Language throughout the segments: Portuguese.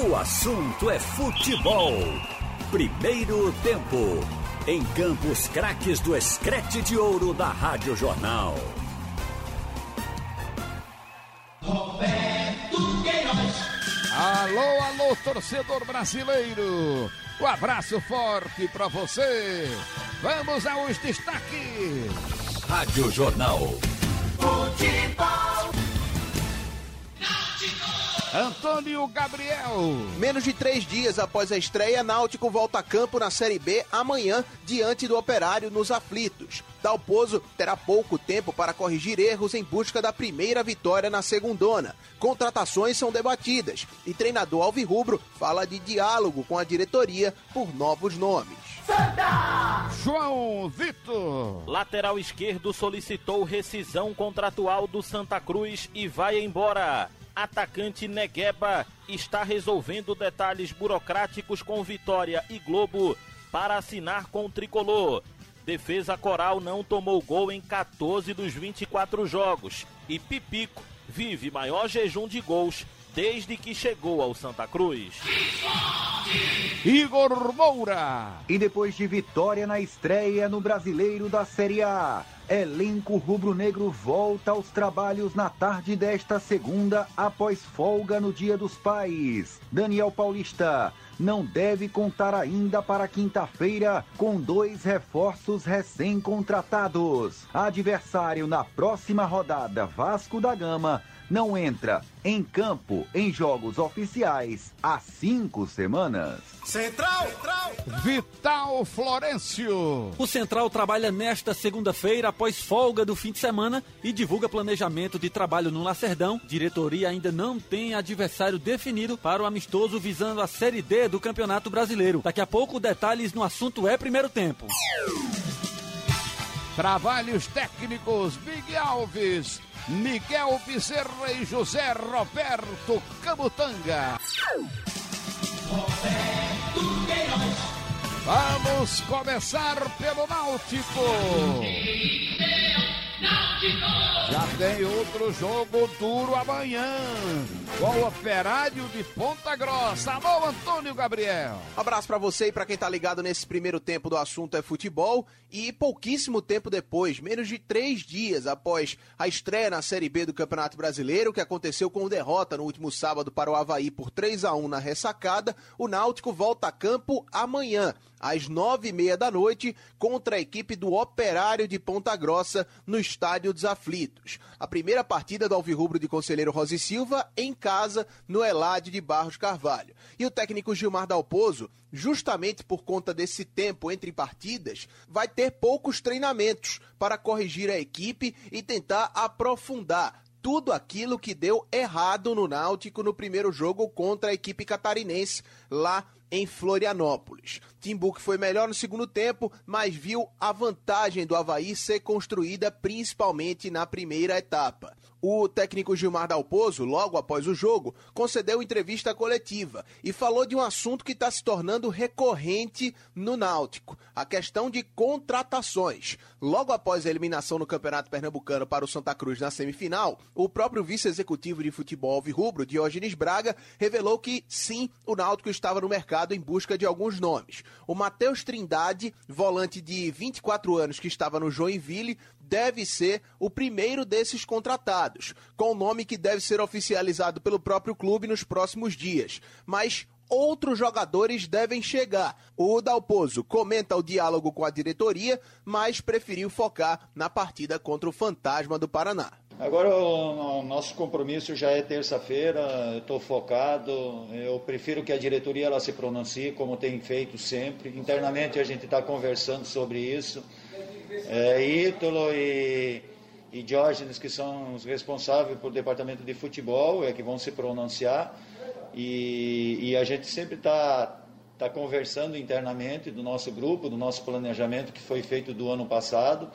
O assunto é futebol. Primeiro tempo. Em Campos Craques do Escrete de Ouro da Rádio Jornal. Roberto Queiroz. Alô, alô, torcedor brasileiro. Um abraço forte para você. Vamos aos destaques. Rádio Jornal. Futebol. Antônio Gabriel. Menos de três dias após a estreia, Náutico volta a campo na Série B amanhã, diante do Operário nos aflitos. Dalpozo terá pouco tempo para corrigir erros em busca da primeira vitória na segundona. Contratações são debatidas e treinador Alvirrubro fala de diálogo com a diretoria por novos nomes. Santa! João Vitor. Lateral esquerdo solicitou rescisão contratual do Santa Cruz e vai embora atacante Negueba está resolvendo detalhes burocráticos com Vitória e Globo para assinar com o tricolor. Defesa Coral não tomou gol em 14 dos 24 jogos e Pipico vive maior jejum de gols desde que chegou ao Santa Cruz. Igor Moura. E depois de vitória na estreia no Brasileiro da Série A, elenco rubro-negro volta aos trabalhos na tarde desta segunda após folga no Dia dos Pais. Daniel Paulista não deve contar ainda para quinta-feira com dois reforços recém-contratados. Adversário na próxima rodada Vasco da Gama não entra em campo em jogos oficiais há cinco semanas. Central, Central, Vital Florencio. O Central trabalha nesta segunda-feira após folga do fim de semana e divulga planejamento de trabalho no Lacerdão. Diretoria ainda não tem adversário definido para o amistoso visando a Série D do Campeonato Brasileiro. Daqui a pouco detalhes no assunto é primeiro tempo. Trabalhos técnicos Big Alves Miguel Bezerra e José Roberto Camutanga. Roberto Vamos começar pelo Náutico. Já tem outro jogo duro amanhã. Com o Operário de Ponta Grossa. Alô, Antônio Gabriel. abraço para você e para quem tá ligado nesse primeiro tempo do assunto é futebol. E pouquíssimo tempo depois, menos de três dias após a estreia na Série B do Campeonato Brasileiro, que aconteceu com derrota no último sábado para o Havaí por 3 a 1 na ressacada, o Náutico volta a campo amanhã às nove e meia da noite, contra a equipe do Operário de Ponta Grossa, no Estádio dos Aflitos. A primeira partida do Alvirrubro de Conselheiro Rosi Silva em casa, no Elade de Barros Carvalho. E o técnico Gilmar Dalpozo, justamente por conta desse tempo entre partidas, vai ter poucos treinamentos para corrigir a equipe e tentar aprofundar tudo aquilo que deu errado no Náutico no primeiro jogo contra a equipe catarinense lá em Florianópolis. Timbu que foi melhor no segundo tempo, mas viu a vantagem do Havaí ser construída principalmente na primeira etapa. O técnico Gilmar Dalpozo, logo após o jogo, concedeu entrevista coletiva e falou de um assunto que está se tornando recorrente no Náutico: a questão de contratações. Logo após a eliminação no Campeonato Pernambucano para o Santa Cruz na semifinal, o próprio vice-executivo de futebol Rubro, Diógenes Braga, revelou que sim, o Náutico estava no mercado em busca de alguns nomes. O Matheus Trindade, volante de 24 anos que estava no Joinville, deve ser o primeiro desses contratados, com o nome que deve ser oficializado pelo próprio clube nos próximos dias. Mas outros jogadores devem chegar. O Dalpozo comenta o diálogo com a diretoria, mas preferiu focar na partida contra o Fantasma do Paraná. Agora o, nosso compromisso já é terça-feira, estou focado, eu prefiro que a diretoria ela se pronuncie como tem feito sempre. Internamente a gente está conversando sobre isso é, Ítalo e, e Diógenes, que são os responsáveis pelo departamento de futebol, é que vão se pronunciar. E, e a gente sempre está tá conversando internamente do nosso grupo, do nosso planejamento que foi feito do ano passado.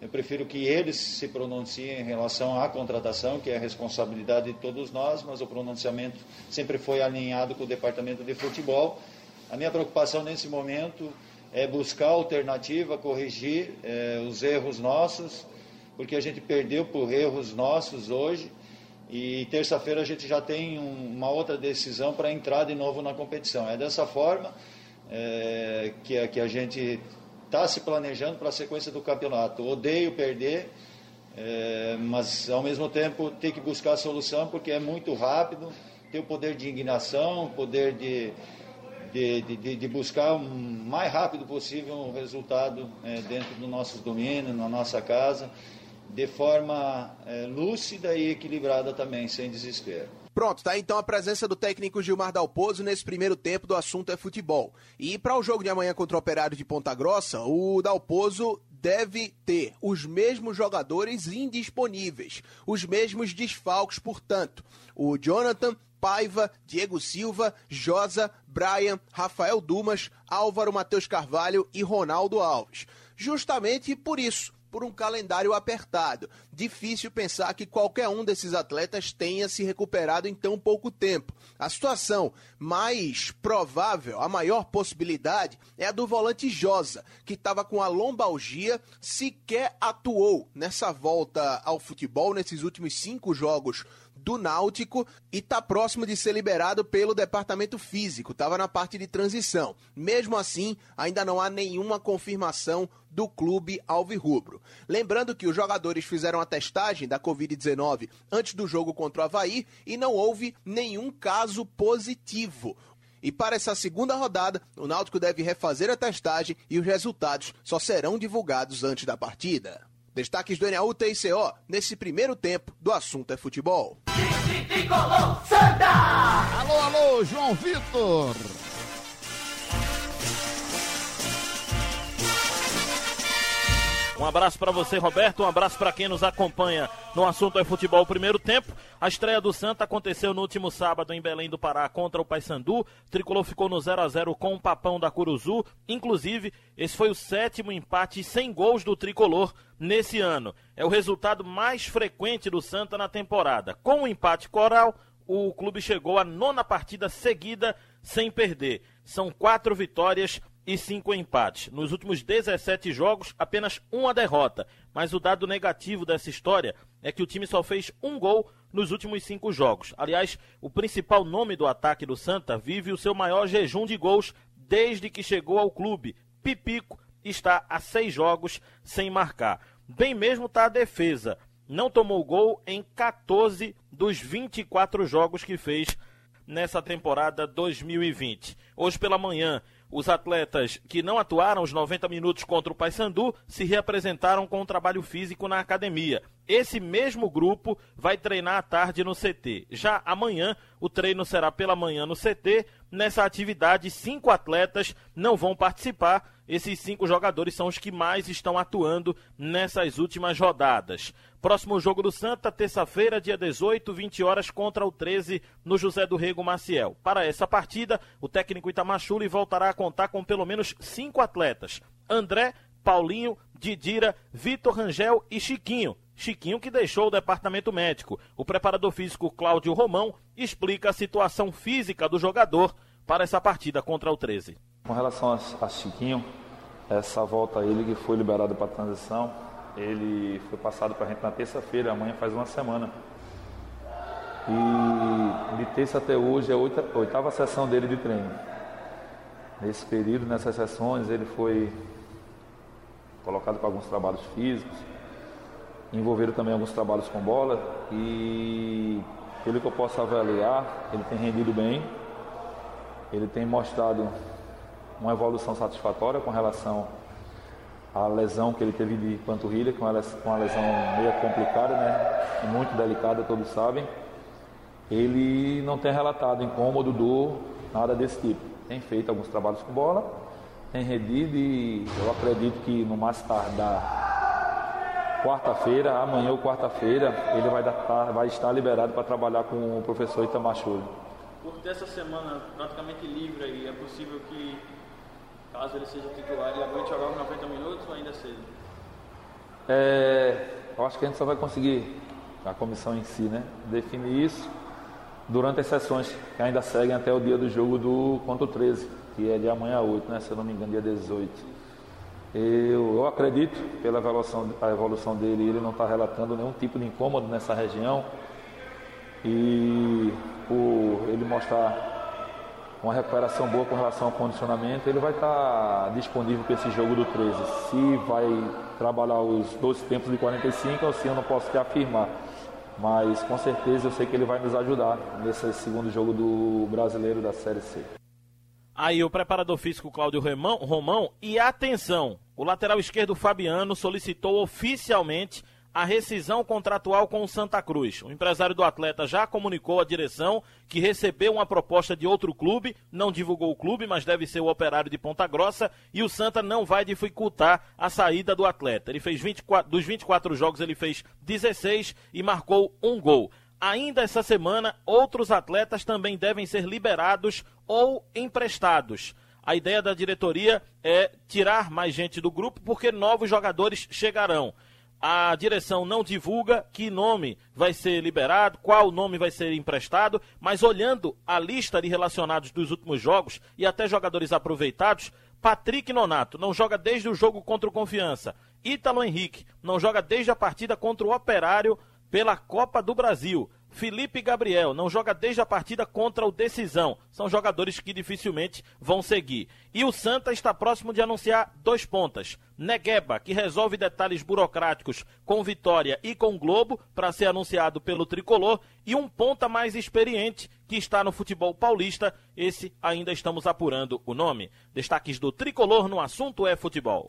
Eu prefiro que eles se pronunciem em relação à contratação, que é a responsabilidade de todos nós, mas o pronunciamento sempre foi alinhado com o departamento de futebol. A minha preocupação nesse momento é buscar alternativa, corrigir é, os erros nossos, porque a gente perdeu por erros nossos hoje e terça-feira a gente já tem um, uma outra decisão para entrar de novo na competição. É dessa forma é, que, que a gente está se planejando para a sequência do campeonato. Odeio perder, é, mas ao mesmo tempo tem que buscar a solução porque é muito rápido, tem o poder de indignação, o poder de, de, de, de buscar o mais rápido possível um resultado é, dentro dos nossos domínios, na nossa casa de forma é, lúcida e equilibrada também, sem desespero. Pronto, tá então a presença do técnico Gilmar Dalpozo nesse primeiro tempo do assunto é futebol. E para o jogo de amanhã contra o Operário de Ponta Grossa, o Dalpozo deve ter os mesmos jogadores indisponíveis, os mesmos desfalques, portanto. O Jonathan, Paiva, Diego Silva, Josa, Brian, Rafael Dumas, Álvaro Matheus Carvalho e Ronaldo Alves. Justamente por isso, por um calendário apertado. Difícil pensar que qualquer um desses atletas tenha se recuperado em tão pouco tempo. A situação mais provável, a maior possibilidade, é a do volante Josa, que estava com a lombalgia, sequer atuou nessa volta ao futebol nesses últimos cinco jogos do Náutico e está próximo de ser liberado pelo departamento físico, estava na parte de transição. Mesmo assim, ainda não há nenhuma confirmação do clube alvirrubro. Lembrando que os jogadores fizeram a testagem da Covid-19 antes do jogo contra o Havaí e não houve nenhum caso positivo. E para essa segunda rodada, o Náutico deve refazer a testagem e os resultados só serão divulgados antes da partida. Destaques do NAU TICO nesse primeiro tempo do Assunto é Futebol. Alô, alô, João Vitor. Um abraço para você, Roberto. Um abraço para quem nos acompanha no assunto é futebol primeiro tempo. A estreia do Santa aconteceu no último sábado em Belém do Pará contra o Paysandu. O tricolor ficou no 0 a 0 com o Papão da Curuzu. Inclusive, esse foi o sétimo empate sem gols do tricolor nesse ano. É o resultado mais frequente do Santa na temporada. Com o empate coral, o clube chegou à nona partida seguida sem perder. São quatro vitórias e cinco empates. Nos últimos 17 jogos, apenas uma derrota. Mas o dado negativo dessa história é que o time só fez um gol nos últimos cinco jogos. Aliás, o principal nome do ataque do Santa vive o seu maior jejum de gols desde que chegou ao clube. Pipico está a seis jogos sem marcar. Bem mesmo está a defesa. Não tomou gol em 14 dos 24 jogos que fez nessa temporada 2020. Hoje pela manhã, os atletas que não atuaram os 90 minutos contra o Paysandu se reapresentaram com um trabalho físico na academia. Esse mesmo grupo vai treinar à tarde no CT. Já amanhã, o treino será pela manhã no CT. Nessa atividade, cinco atletas não vão participar. Esses cinco jogadores são os que mais estão atuando nessas últimas rodadas. Próximo jogo do Santa, terça-feira, dia 18, 20 horas, contra o 13, no José do Rego Maciel. Para essa partida, o técnico Itamachule voltará a contar com pelo menos cinco atletas: André, Paulinho, Didira, Vitor Rangel e Chiquinho. Chiquinho que deixou o departamento médico. O preparador físico Cláudio Romão explica a situação física do jogador para essa partida contra o 13. Com relação a, Chiquinho, essa volta ele que foi liberado para a transição, ele foi passado para a gente na terça-feira, amanhã faz uma semana. E de terça até hoje é a oitava sessão dele de treino. Nesse período, nessas sessões, ele foi colocado para alguns trabalhos físicos, envolveram também alguns trabalhos com bola e pelo que eu posso avaliar, ele tem rendido bem, ele tem mostrado uma evolução satisfatória com relação a lesão que ele teve de panturrilha, é uma lesão meio complicada, né? muito delicada, todos sabem. Ele não tem relatado incômodo, dor, nada desse tipo. Tem feito alguns trabalhos com bola, tem rendido e eu acredito que no mais tardar quarta-feira, amanhã ou quarta-feira, ele vai, dar, vai, estar liberado para trabalhar com o professor Itamar Por ter essa semana praticamente livre aí, é possível que caso ele seja titular, ele aguente jogar uns 90 minutos ou ainda é cedo? É, eu acho que a gente só vai conseguir, a comissão em si, né, definir isso durante as sessões que ainda seguem até o dia do jogo do contra o 13, que é de amanhã 8, né, se eu não me engano, dia 18. Eu, eu acredito, pela evolução, a evolução dele, ele não está relatando nenhum tipo de incômodo nessa região. E por ele mostrar uma recuperação boa com relação ao condicionamento, ele vai estar disponível para esse jogo do 13. Se vai trabalhar os dois tempos de 45 ou se eu não posso te afirmar. Mas com certeza eu sei que ele vai nos ajudar nesse segundo jogo do brasileiro da Série C. Aí o preparador físico Cláudio Romão e atenção, o lateral esquerdo Fabiano solicitou oficialmente a rescisão contratual com o Santa Cruz. O empresário do atleta já comunicou à direção que recebeu uma proposta de outro clube, não divulgou o clube, mas deve ser o operário de Ponta Grossa, e o Santa não vai dificultar a saída do atleta. Ele fez 24, dos 24 jogos, ele fez 16 e marcou um gol. Ainda essa semana, outros atletas também devem ser liberados ou emprestados. A ideia da diretoria é tirar mais gente do grupo porque novos jogadores chegarão a direção não divulga que nome vai ser liberado, qual nome vai ser emprestado, mas olhando a lista de relacionados dos últimos jogos e até jogadores aproveitados, Patrick Nonato não joga desde o jogo contra o Confiança. Ítalo Henrique não joga desde a partida contra o Operário pela Copa do Brasil. Felipe Gabriel não joga desde a partida contra o Decisão. São jogadores que dificilmente vão seguir. E o Santa está próximo de anunciar dois pontas. Negueba, que resolve detalhes burocráticos com Vitória e com Globo, para ser anunciado pelo Tricolor. E um ponta mais experiente, que está no futebol paulista. Esse ainda estamos apurando o nome. Destaques do Tricolor no assunto é futebol.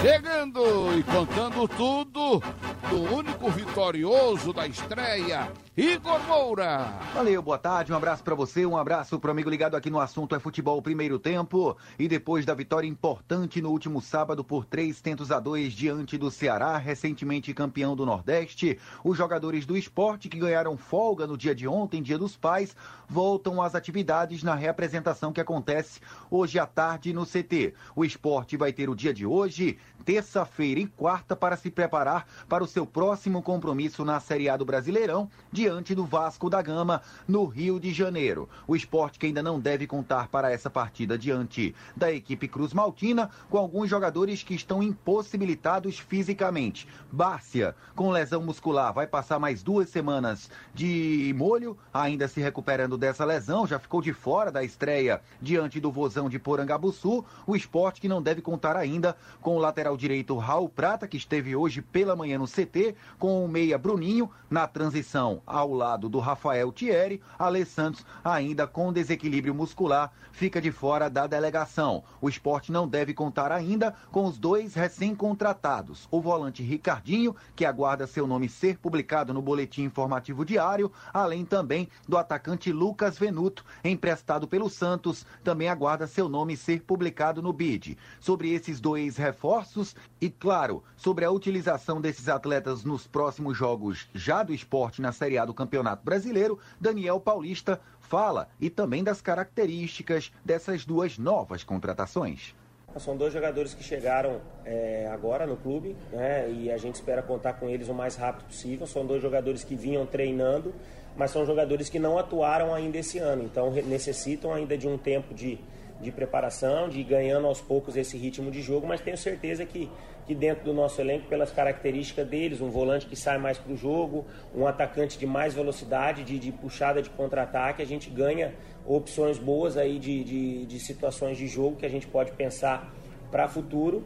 Chegando e contando tudo do único vitorioso da estreia, Igor Moura. Valeu, boa tarde, um abraço para você, um abraço pro amigo ligado aqui no assunto é futebol primeiro tempo. E depois da vitória importante no último sábado por três tentos a dois diante do Ceará, recentemente campeão do Nordeste, os jogadores do esporte que ganharam folga no dia de ontem, dia dos pais, voltam às atividades na reapresentação que acontece hoje à tarde no CT. O esporte vai ter o dia de hoje, terça-feira e quarta para se preparar para o seu próximo compromisso na Série A do Brasileirão, diante do Vasco da Gama, no Rio de Janeiro. O esporte que ainda não deve contar para essa partida diante da equipe Cruz Maltina, com alguns jogadores que estão impossibilitados fisicamente. Bárcia, com lesão muscular, vai passar mais duas semanas de molho, ainda se recuperando dessa lesão, já ficou de fora da estreia diante do Vozão de Porangabuçu. O esporte que não deve contar ainda com o lateral direito Raul Prata, que esteve hoje pela manhã no CT, com o meia Bruninho na transição ao lado do Rafael Thierry. Ale Santos, ainda com desequilíbrio muscular, fica de fora da delegação. O esporte não deve contar ainda com os dois recém-contratados: o volante Ricardinho, que aguarda seu nome ser publicado no boletim informativo diário, além também do atacante Lucas Venuto, emprestado pelo Santos, também aguarda seu nome ser publicado no BID. Sobre esses dois reforços e, claro, sobre a utilização desses atletas nos próximos jogos já do esporte na Série A do Campeonato Brasileiro, Daniel Paulista fala e também das características dessas duas novas contratações. São dois jogadores que chegaram é, agora no clube né, e a gente espera contar com eles o mais rápido possível. São dois jogadores que vinham treinando, mas são jogadores que não atuaram ainda esse ano, então necessitam ainda de um tempo de, de preparação, de ir ganhando aos poucos esse ritmo de jogo, mas tenho certeza que, que dentro do nosso elenco, pelas características deles, um volante que sai mais para o jogo, um atacante de mais velocidade, de, de puxada de contra-ataque, a gente ganha opções boas aí de, de, de situações de jogo que a gente pode pensar para futuro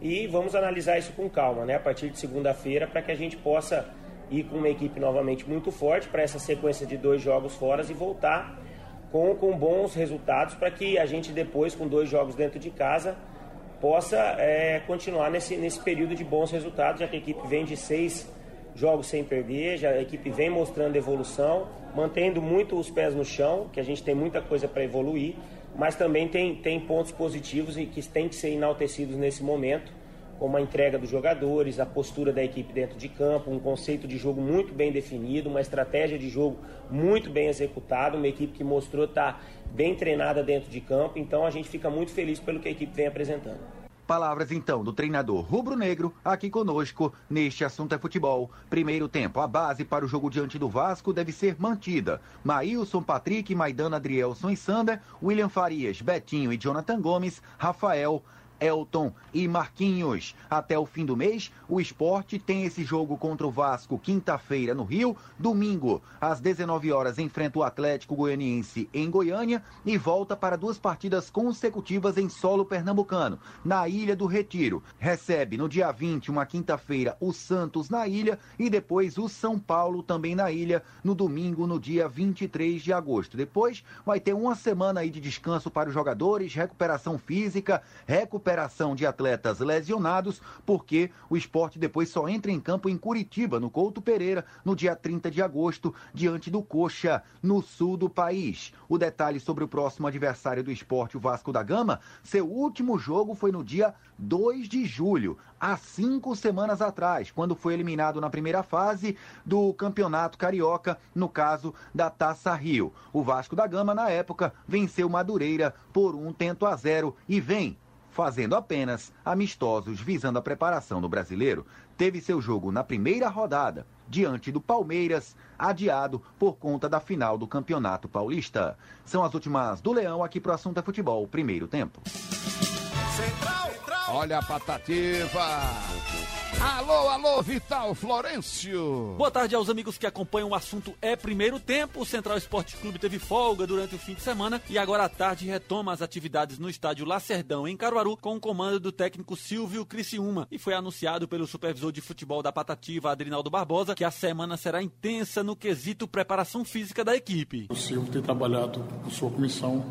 e vamos analisar isso com calma, né? A partir de segunda-feira, para que a gente possa ir com uma equipe novamente muito forte para essa sequência de dois jogos fora e voltar com, com bons resultados para que a gente depois, com dois jogos dentro de casa, possa é, continuar nesse, nesse período de bons resultados, já que a equipe vem de seis jogos sem perder, já a equipe vem mostrando evolução, mantendo muito os pés no chão, que a gente tem muita coisa para evoluir, mas também tem, tem pontos positivos e que têm que ser enaltecidos nesse momento como a entrega dos jogadores, a postura da equipe dentro de campo, um conceito de jogo muito bem definido, uma estratégia de jogo muito bem executada, uma equipe que mostrou estar bem treinada dentro de campo. Então a gente fica muito feliz pelo que a equipe vem apresentando. Palavras então do treinador rubro-negro aqui conosco neste assunto é futebol. Primeiro tempo, a base para o jogo diante do Vasco deve ser mantida. Maílson, Patrick, Maidana, Adrielson e Sander, William Farias, Betinho e Jonathan Gomes, Rafael, Elton e Marquinhos. Até o fim do mês, o esporte tem esse jogo contra o Vasco quinta-feira no Rio, domingo às 19 horas enfrenta o Atlético Goianiense em Goiânia e volta para duas partidas consecutivas em solo pernambucano, na Ilha do Retiro. Recebe no dia 20, uma quinta-feira, o Santos na ilha e depois o São Paulo também na ilha no domingo, no dia 23 de agosto. Depois vai ter uma semana aí de descanso para os jogadores, recuperação física, recuperação de atletas lesionados, porque o esporte depois só entra em campo em Curitiba, no Couto Pereira, no dia 30 de agosto, diante do Coxa, no sul do país. O detalhe sobre o próximo adversário do esporte, o Vasco da Gama, seu último jogo foi no dia 2 de julho, há cinco semanas atrás, quando foi eliminado na primeira fase do Campeonato Carioca, no caso da Taça Rio. O Vasco da Gama, na época, venceu Madureira por um tento a zero e vem fazendo apenas amistosos visando a preparação do brasileiro. Teve seu jogo na primeira rodada, diante do Palmeiras, adiado por conta da final do Campeonato Paulista. São as últimas do Leão aqui para o Assunto é Futebol, primeiro tempo. Central, Olha a patativa. Alô, alô, Vital Florencio. Boa tarde aos amigos que acompanham o assunto É Primeiro Tempo. O Central Esporte Clube teve folga durante o fim de semana e agora à tarde retoma as atividades no estádio Lacerdão, em Caruaru, com o comando do técnico Silvio Criciúma. E foi anunciado pelo supervisor de futebol da Patativa, Adrinaldo Barbosa, que a semana será intensa no quesito preparação física da equipe. O Silvio tem trabalhado com sua comissão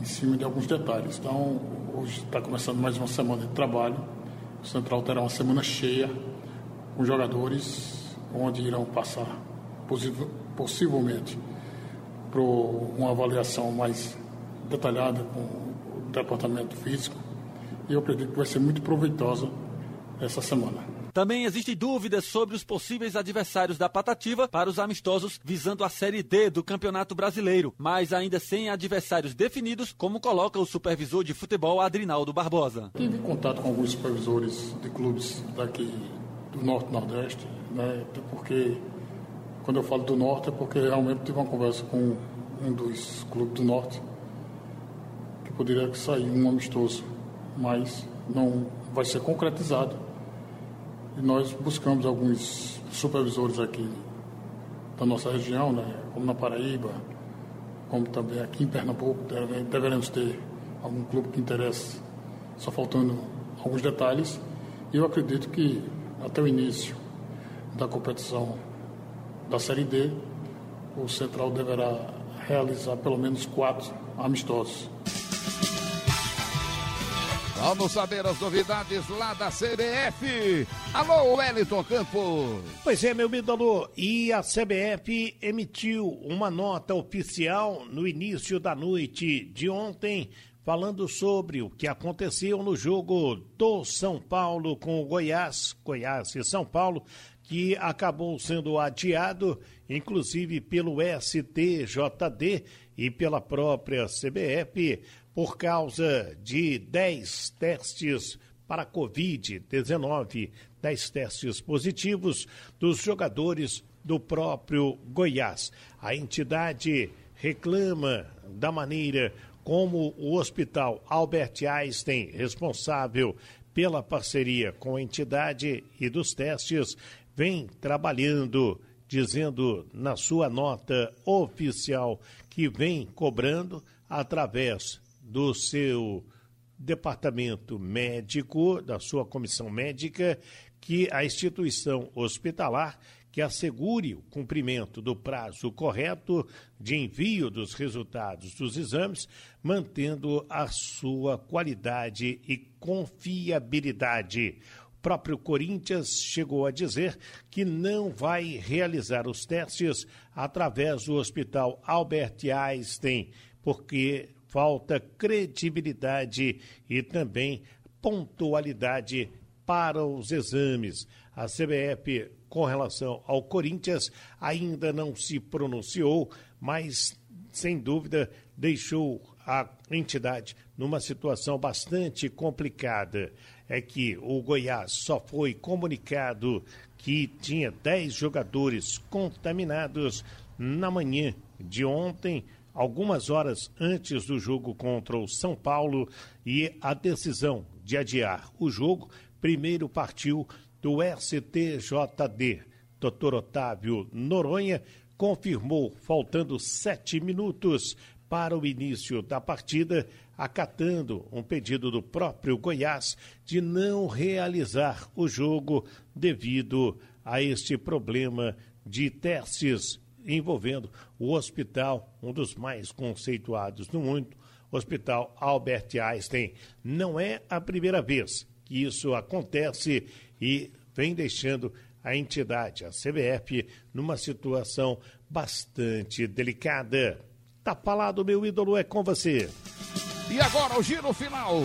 em cima de alguns detalhes. Então, hoje está começando mais uma semana de trabalho o Central terá uma semana cheia com jogadores, onde irão passar possivelmente para uma avaliação mais detalhada com o departamento físico. E eu acredito que vai ser muito proveitosa essa semana. Também existem dúvidas sobre os possíveis adversários da Patativa para os amistosos visando a Série D do Campeonato Brasileiro, mas ainda sem adversários definidos, como coloca o supervisor de futebol Adrinaldo Barbosa. Tive contato com alguns supervisores de clubes daqui do Norte Nordeste, né, porque quando eu falo do Norte é porque realmente tive uma conversa com um dos clubes do Norte que poderia sair um amistoso, mas não vai ser concretizado e nós buscamos alguns supervisores aqui da nossa região, né, como na Paraíba, como também aqui em Pernambuco, deveremos ter algum clube que interesse, só faltando alguns detalhes. E eu acredito que até o início da competição da Série D, o Central deverá realizar pelo menos quatro amistosos. Vamos saber as novidades lá da CBF. Alô, Wellington Campos. Pois é, meu ídolo. E a CBF emitiu uma nota oficial no início da noite de ontem, falando sobre o que aconteceu no jogo do São Paulo com o Goiás, Goiás e São Paulo, que acabou sendo adiado, inclusive pelo STJD e pela própria CBF por causa de 10 testes para Covid-19, 10 testes positivos dos jogadores do próprio Goiás. A entidade reclama da maneira como o Hospital Albert Einstein, responsável pela parceria com a entidade e dos testes, vem trabalhando, dizendo na sua nota oficial que vem cobrando através do seu departamento médico, da sua comissão médica, que a instituição hospitalar que assegure o cumprimento do prazo correto de envio dos resultados dos exames, mantendo a sua qualidade e confiabilidade. O próprio Corinthians chegou a dizer que não vai realizar os testes através do Hospital Albert Einstein, porque falta credibilidade e também pontualidade para os exames. A CBF, com relação ao Corinthians, ainda não se pronunciou, mas, sem dúvida, deixou a entidade numa situação bastante complicada. É que o Goiás só foi comunicado que tinha 10 jogadores contaminados na manhã de ontem algumas horas antes do jogo contra o São Paulo e a decisão de adiar o jogo, primeiro partiu do STJD. Dr. Otávio Noronha confirmou, faltando sete minutos para o início da partida, acatando um pedido do próprio Goiás de não realizar o jogo devido a este problema de testes envolvendo o hospital, um dos mais conceituados no mundo, Hospital Albert Einstein. Não é a primeira vez que isso acontece e vem deixando a entidade, a CBF, numa situação bastante delicada. Tá falado, meu ídolo, é com você. E agora o giro final.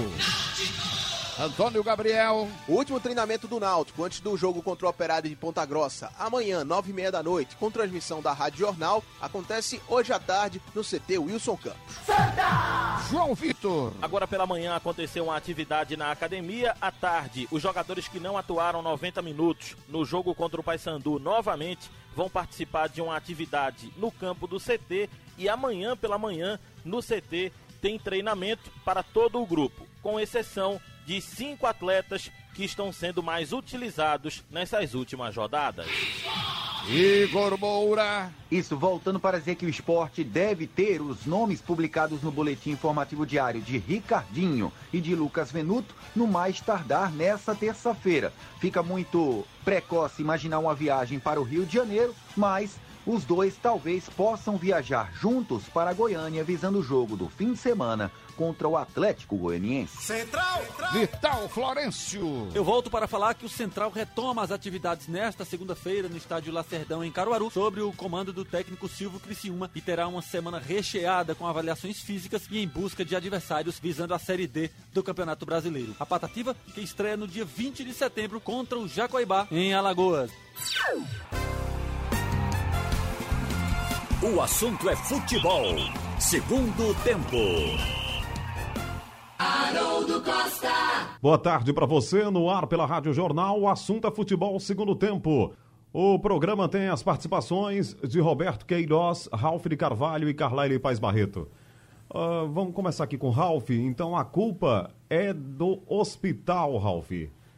Antônio Gabriel. O último treinamento do Náutico antes do jogo contra o Operário de Ponta Grossa, amanhã, nove e meia da noite, com transmissão da Rádio Jornal, acontece hoje à tarde no CT Wilson Campos. Santa! João Vitor. Agora pela manhã aconteceu uma atividade na academia. À tarde, os jogadores que não atuaram 90 minutos no jogo contra o Paysandu novamente vão participar de uma atividade no campo do CT e amanhã pela manhã no CT tem treinamento para todo o grupo, com exceção de cinco atletas que estão sendo mais utilizados nessas últimas rodadas. Igor Moura. Isso, voltando para dizer que o esporte deve ter os nomes publicados no boletim informativo diário de Ricardinho e de Lucas Venuto no mais tardar nessa terça-feira. Fica muito precoce imaginar uma viagem para o Rio de Janeiro, mas os dois talvez possam viajar juntos para Goiânia visando o jogo do fim de semana contra o Atlético Goianiense. Central, Vital Florencio. Eu volto para falar que o Central retoma as atividades nesta segunda-feira no estádio Lacerdão em Caruaru, sob o comando do técnico Silvio Criciúma e terá uma semana recheada com avaliações físicas e em busca de adversários visando a Série D do Campeonato Brasileiro. A Patativa que estreia no dia 20 de setembro contra o Jacoibá em Alagoas. O assunto é futebol. Segundo tempo. Haroldo Costa. Boa tarde para você no ar pela Rádio Jornal. O assunto é futebol segundo tempo. O programa tem as participações de Roberto Queiroz, Ralf de Carvalho e Carlaile Paz Barreto. Uh, vamos começar aqui com Ralf. Então a culpa é do hospital, Ralf.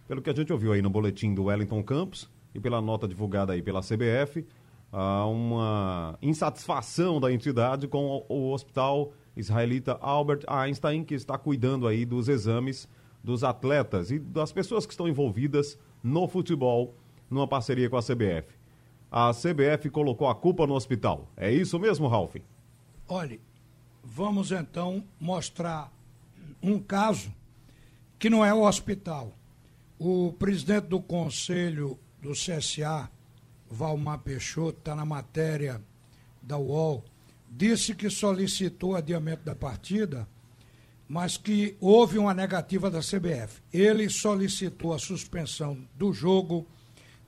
Pelo que a gente ouviu aí no boletim do Wellington Campos e pela nota divulgada aí pela CBF, há uma insatisfação da entidade com o, o hospital israelita Albert Einstein, que está cuidando aí dos exames dos atletas e das pessoas que estão envolvidas no futebol, numa parceria com a CBF. A CBF colocou a culpa no hospital. É isso mesmo, Ralf? Olhe, vamos então mostrar um caso que não é o hospital. O presidente do conselho do CSA, Valmar Peixoto, está na matéria da UOL, disse que solicitou adiamento da partida, mas que houve uma negativa da CBF. Ele solicitou a suspensão do jogo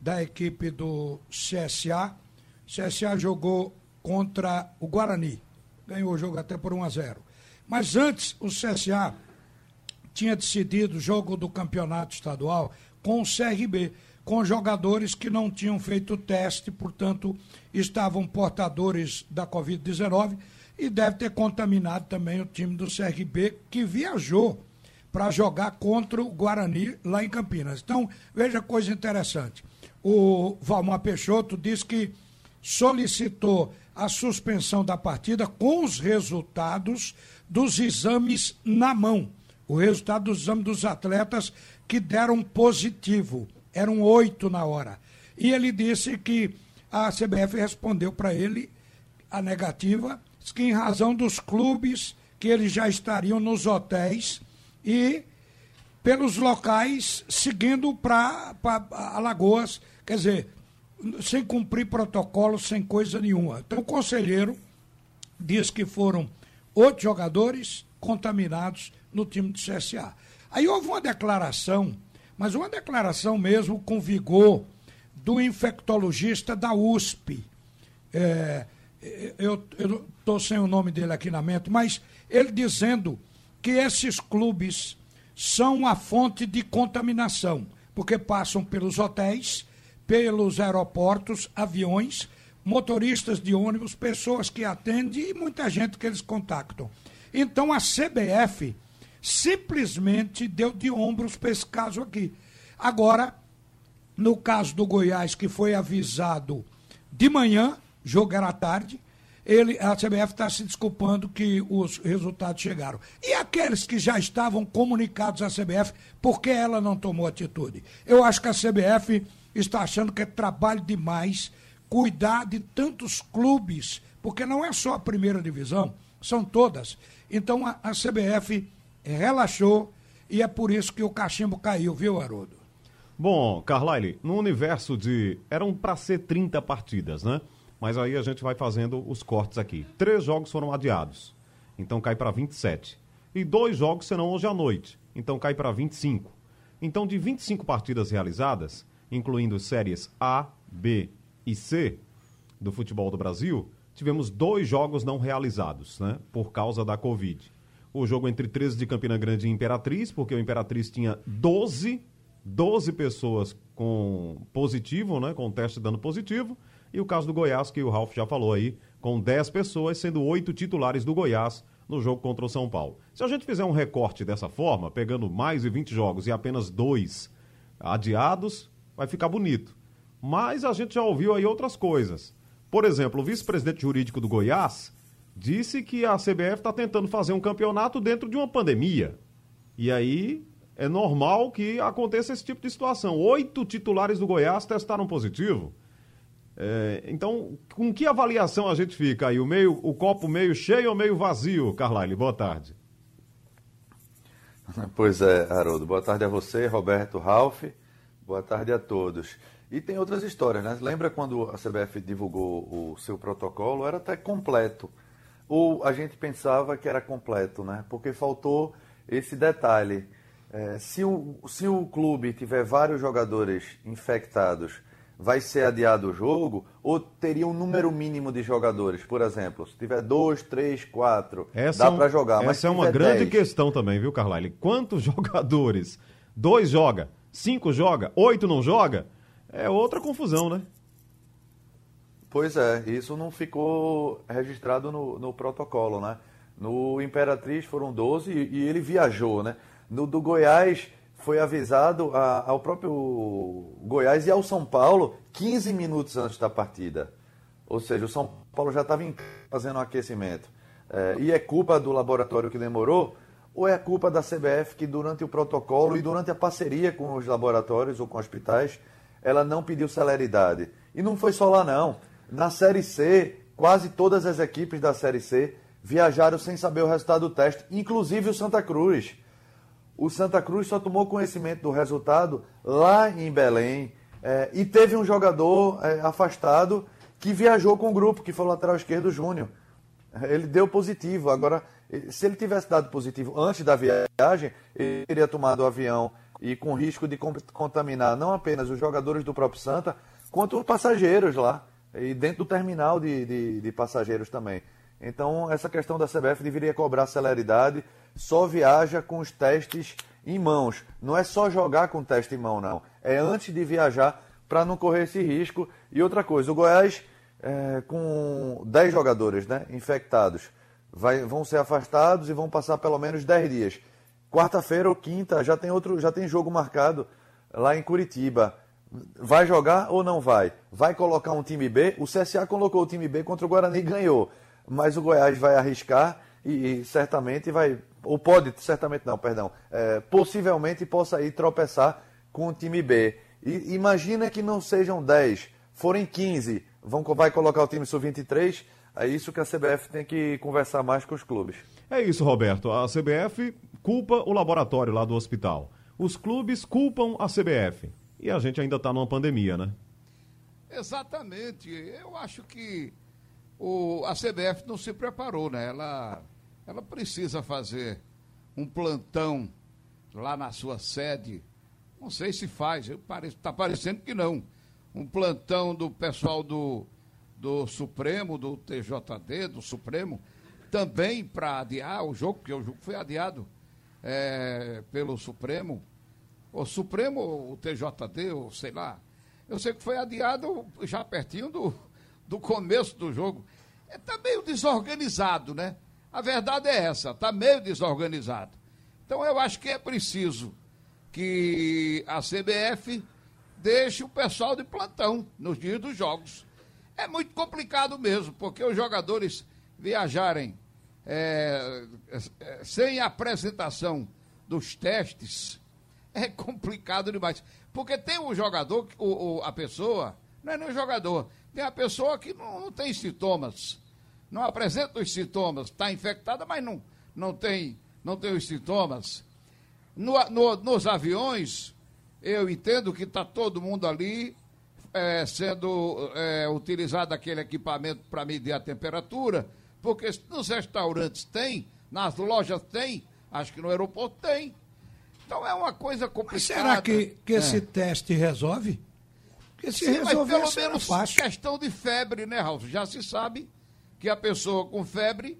da equipe do CSA. CSA jogou contra o Guarani. Ganhou o jogo até por 1 a 0. Mas antes, o CSA tinha decidido o jogo do campeonato estadual com o CRB com jogadores que não tinham feito teste, portanto, estavam portadores da Covid-19 e deve ter contaminado também o time do CRB, que viajou para jogar contra o Guarani lá em Campinas. Então, veja coisa interessante. O Valmar Peixoto disse que solicitou a suspensão da partida com os resultados dos exames na mão. O resultado dos exames dos atletas que deram positivo eram oito na hora. E ele disse que a CBF respondeu para ele a negativa, que em razão dos clubes que eles já estariam nos hotéis e pelos locais seguindo para Alagoas, quer dizer, sem cumprir protocolo, sem coisa nenhuma. Então o conselheiro diz que foram oito jogadores contaminados no time do CSA. Aí houve uma declaração mas uma declaração mesmo com vigor do infectologista da USP. É, eu estou sem o nome dele aqui na mente, mas ele dizendo que esses clubes são a fonte de contaminação, porque passam pelos hotéis, pelos aeroportos, aviões, motoristas de ônibus, pessoas que atendem e muita gente que eles contactam. Então a CBF simplesmente deu de ombros para esse caso aqui. Agora, no caso do Goiás, que foi avisado de manhã, jogo era à tarde, ele, a CBF está se desculpando que os resultados chegaram. E aqueles que já estavam comunicados à CBF, por que ela não tomou atitude? Eu acho que a CBF está achando que é trabalho demais cuidar de tantos clubes, porque não é só a primeira divisão, são todas. Então a, a CBF relaxou e é por isso que o cachimbo caiu, viu, Haroldo? Bom, Carlyle, no universo de. Eram para ser 30 partidas, né? Mas aí a gente vai fazendo os cortes aqui. Três jogos foram adiados, então cai para 27. E dois jogos serão hoje à noite, então cai para 25. Então, de 25 partidas realizadas, incluindo séries A, B e C do futebol do Brasil, tivemos dois jogos não realizados, né? Por causa da Covid. O jogo entre 13 de Campina Grande e Imperatriz, porque o Imperatriz tinha 12, 12 pessoas com positivo, né? Com teste dando positivo. E o caso do Goiás, que o Ralf já falou aí, com 10 pessoas, sendo oito titulares do Goiás no jogo contra o São Paulo. Se a gente fizer um recorte dessa forma, pegando mais de 20 jogos e apenas dois adiados, vai ficar bonito. Mas a gente já ouviu aí outras coisas. Por exemplo, o vice-presidente jurídico do Goiás disse que a CBF está tentando fazer um campeonato dentro de uma pandemia. E aí é normal que aconteça esse tipo de situação. Oito titulares do Goiás testaram positivo. É, então, com que avaliação a gente fica aí? O, meio, o copo meio cheio ou meio vazio, Carlyle? Boa tarde. Pois é, Haroldo. Boa tarde a você, Roberto, Ralph. Boa tarde a todos. E tem outras histórias, né? Lembra quando a CBF divulgou o seu protocolo? Era até completo. Ou a gente pensava que era completo, né? Porque faltou esse detalhe. É, se, o, se o clube tiver vários jogadores infectados, vai ser adiado o jogo? Ou teria um número mínimo de jogadores? Por exemplo, se tiver dois, três, quatro, essa dá para jogar. Essa mas é uma grande dez... questão também, viu, Carlyle? Quantos jogadores? Dois joga, cinco joga, oito não joga? É outra confusão, né? Pois é, isso não ficou registrado no, no protocolo, né? No Imperatriz foram 12 e, e ele viajou, né? No do Goiás foi avisado a, ao próprio Goiás e ao São Paulo 15 minutos antes da partida. Ou seja, o São Paulo já estava fazendo um aquecimento. É, e é culpa do laboratório que demorou? Ou é culpa da CBF que durante o protocolo e durante a parceria com os laboratórios ou com hospitais, ela não pediu celeridade? E não foi só lá não. Na Série C, quase todas as equipes da Série C viajaram sem saber o resultado do teste, inclusive o Santa Cruz. O Santa Cruz só tomou conhecimento do resultado lá em Belém é, e teve um jogador é, afastado que viajou com o grupo, que foi o lateral esquerdo Júnior. Ele deu positivo. Agora, se ele tivesse dado positivo antes da viagem, ele teria tomado o avião e com risco de contaminar não apenas os jogadores do próprio Santa, quanto os passageiros lá e dentro do terminal de, de, de, passageiros também. Então, essa questão da CBF deveria cobrar celeridade, só viaja com os testes em mãos. Não é só jogar com teste em mão, não. É antes de viajar para não correr esse risco. E outra coisa, o Goiás, é, com 10 jogadores né, infectados, vai, vão ser afastados e vão passar pelo menos 10 dias. Quarta-feira ou quinta já tem outro, já tem jogo marcado lá em Curitiba. Vai jogar ou não vai? Vai colocar um time B? O CSA colocou o time B contra o Guarani e ganhou. Mas o Goiás vai arriscar e, e certamente vai. Ou pode, certamente não, perdão. É, possivelmente possa ir tropeçar com o time B. E imagina que não sejam 10, forem 15. Vão, vai colocar o time sub-23. É isso que a CBF tem que conversar mais com os clubes. É isso, Roberto. A CBF culpa o laboratório lá do hospital. Os clubes culpam a CBF. E a gente ainda está numa pandemia, né? Exatamente. Eu acho que o, a CBF não se preparou, né? Ela, ela precisa fazer um plantão lá na sua sede. Não sei se faz, está parecendo que não. Um plantão do pessoal do, do Supremo, do TJD, do Supremo, também para adiar o jogo, porque o jogo foi adiado é, pelo Supremo o Supremo, o TJD, ou sei lá. Eu sei que foi adiado já pertinho do, do começo do jogo. Está é, meio desorganizado, né? A verdade é essa, está meio desorganizado. Então eu acho que é preciso que a CBF deixe o pessoal de plantão nos dias dos jogos. É muito complicado mesmo, porque os jogadores viajarem é, é, sem apresentação dos testes é complicado demais. Porque tem o jogador, o, o, a pessoa, não é nem jogador, tem a pessoa que não, não tem sintomas, não apresenta os sintomas, está infectada, mas não, não, tem, não tem os sintomas. No, no, nos aviões, eu entendo que está todo mundo ali é, sendo é, utilizado aquele equipamento para medir a temperatura, porque nos restaurantes tem, nas lojas tem, acho que no aeroporto tem. Então é uma coisa complicada. Mas será que, que esse é. teste resolve? Porque se Sim, resolver, pelo menos fácil. questão de febre, né, Ralf? Já se sabe que a pessoa com febre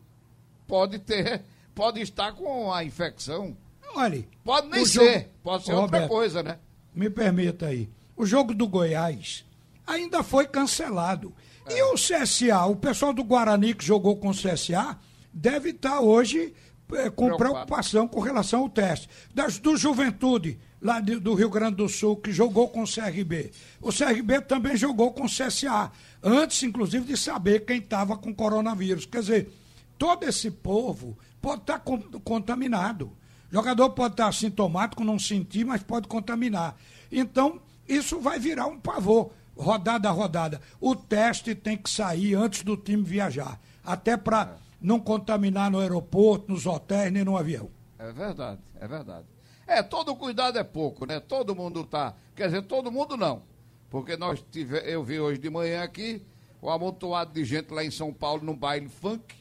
pode ter, pode estar com a infecção. Olha. Pode nem ser, jogo... pode ser Roberto, outra coisa, né? Me permita aí. O jogo do Goiás ainda foi cancelado. É. E o CSA, o pessoal do Guarani que jogou com o CSA, deve estar hoje é, com preocupação com relação ao teste. Das, do Juventude, lá de, do Rio Grande do Sul, que jogou com o CRB. O CRB também jogou com o CSA, antes, inclusive, de saber quem estava com coronavírus. Quer dizer, todo esse povo pode estar tá contaminado. O jogador pode estar tá sintomático, não sentir, mas pode contaminar. Então, isso vai virar um pavor, rodada a rodada. O teste tem que sair antes do time viajar, até para não contaminar no aeroporto, nos hotéis, nem no avião. É verdade, é verdade. É, todo cuidado é pouco, né? Todo mundo tá. Quer dizer, todo mundo não. Porque nós tive, eu vi hoje de manhã aqui o amontoado de gente lá em São Paulo no baile funk.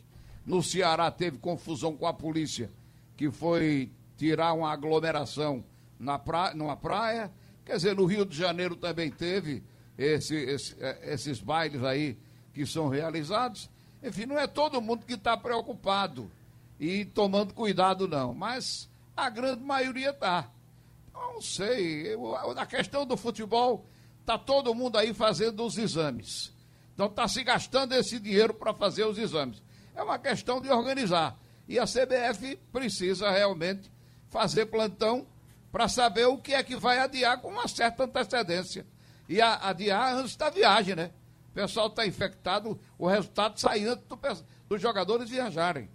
No Ceará teve confusão com a polícia, que foi tirar uma aglomeração na numa praia. Quer dizer, no Rio de Janeiro também teve esse, esse, é, esses bailes aí que são realizados. Enfim, não é todo mundo que está preocupado e tomando cuidado, não. Mas a grande maioria está. Não sei. Eu, a questão do futebol, está todo mundo aí fazendo os exames. Então está se gastando esse dinheiro para fazer os exames. É uma questão de organizar. E a CBF precisa realmente fazer plantão para saber o que é que vai adiar com uma certa antecedência. E a, adiar antes da viagem, né? O pessoal está infectado, o resultado sai antes do, dos jogadores viajarem.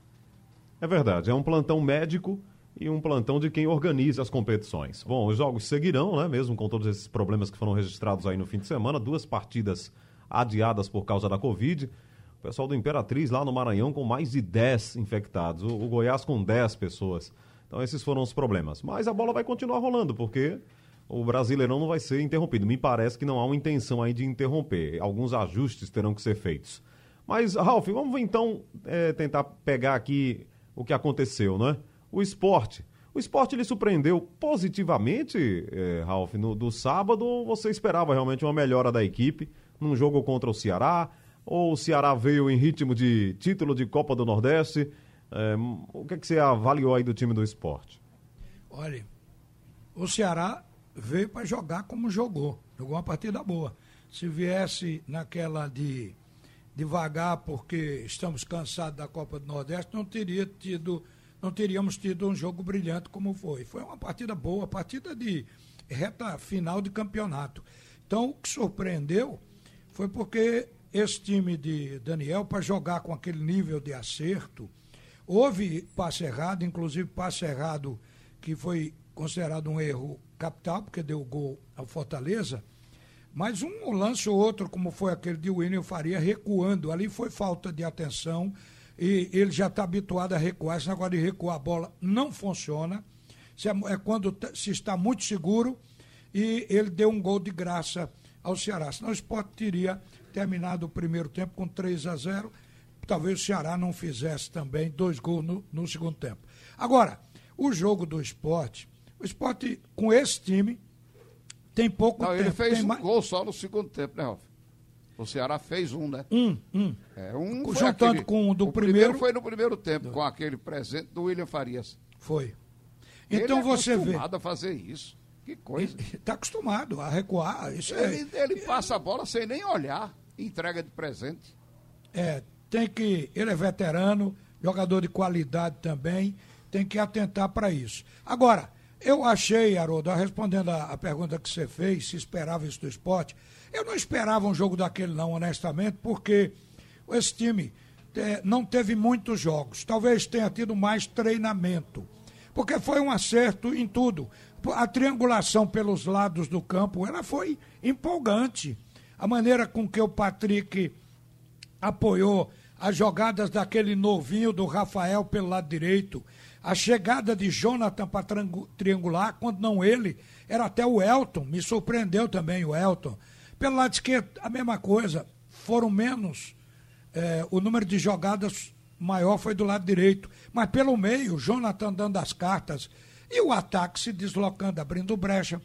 É verdade, é um plantão médico e um plantão de quem organiza as competições. Bom, os jogos seguirão, né? Mesmo com todos esses problemas que foram registrados aí no fim de semana, duas partidas adiadas por causa da Covid. O pessoal do Imperatriz lá no Maranhão com mais de 10 infectados, o, o Goiás com 10 pessoas. Então esses foram os problemas. Mas a bola vai continuar rolando, porque o Brasileirão não vai ser interrompido. Me parece que não há uma intenção aí de interromper. Alguns ajustes terão que ser feitos. Mas, Ralf, vamos então é, tentar pegar aqui o que aconteceu, né? O esporte. O esporte ele surpreendeu positivamente, é, Ralf, no, do sábado, você esperava realmente uma melhora da equipe num jogo contra o Ceará? Ou o Ceará veio em ritmo de título de Copa do Nordeste? É, o que, é que você avaliou aí do time do esporte? Olha, o Ceará veio para jogar como jogou. Jogou uma partida boa. Se viesse naquela de devagar porque estamos cansados da Copa do Nordeste, não teria tido, não teríamos tido um jogo brilhante como foi. Foi uma partida boa, partida de reta final de campeonato. Então, o que surpreendeu foi porque esse time de Daniel, para jogar com aquele nível de acerto, houve passe errado, inclusive passe errado que foi considerado um erro capital, porque deu gol ao Fortaleza, mas um lance ou outro, como foi aquele de William Faria, recuando. Ali foi falta de atenção e ele já está habituado a recuar. Esse negócio de recuar a bola não funciona. É, é quando se está muito seguro e ele deu um gol de graça ao Ceará. Senão o esporte teria terminado o primeiro tempo com 3 a 0. Talvez o Ceará não fizesse também dois gols no, no segundo tempo. Agora, o jogo do esporte o esporte, com esse time, tem pouco Não, tempo. Ele fez um mais... gol só no segundo tempo, né, Ralf? O Ceará fez um, né? Um, um. É, um Juntando aquele... com o do o primeiro... primeiro. foi no primeiro tempo, do... com aquele presente do William Farias. Foi. Então ele é você vê. acostumado a fazer isso. Que coisa. Está acostumado a recuar. Isso ele, é... ele passa a bola sem nem olhar. Entrega de presente. É, tem que. Ele é veterano, jogador de qualidade também tem que atentar para isso. Agora, eu achei, Haroldo, respondendo a, pergunta que você fez, se esperava isso do esporte, eu não esperava um jogo daquele não, honestamente, porque esse time é, não teve muitos jogos. Talvez tenha tido mais treinamento. Porque foi um acerto em tudo. A triangulação pelos lados do campo, ela foi empolgante. A maneira com que o Patrick apoiou as jogadas daquele novinho do Rafael pelo lado direito, a chegada de Jonathan para triangular, quando não ele, era até o Elton, me surpreendeu também o Elton. Pelo lado esquerdo, a mesma coisa, foram menos, é, o número de jogadas maior foi do lado direito, mas pelo meio, Jonathan dando as cartas e o ataque se deslocando, abrindo brecha,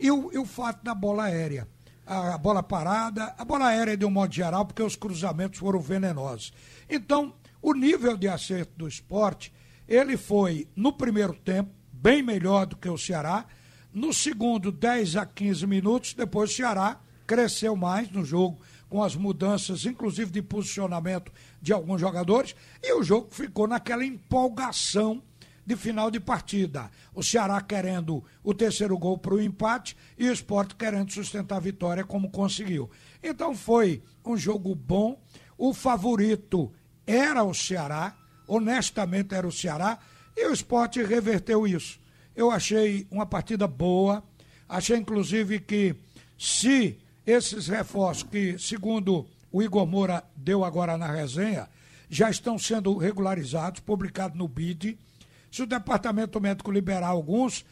e o, e o fato da bola aérea. A bola parada, a bola aérea de um modo geral, porque os cruzamentos foram venenosos. Então, o nível de acerto do esporte ele foi, no primeiro tempo, bem melhor do que o Ceará. No segundo, 10 a 15 minutos. Depois, o Ceará cresceu mais no jogo, com as mudanças, inclusive de posicionamento de alguns jogadores. E o jogo ficou naquela empolgação de final de partida. O Ceará querendo o terceiro gol para o empate e o Sport querendo sustentar a vitória, como conseguiu. Então foi um jogo bom. O favorito era o Ceará honestamente era o Ceará, e o esporte reverteu isso. Eu achei uma partida boa, achei inclusive que se esses reforços que, segundo o Igor Moura deu agora na resenha, já estão sendo regularizados, publicados no BID, se o departamento médico liberar alguns,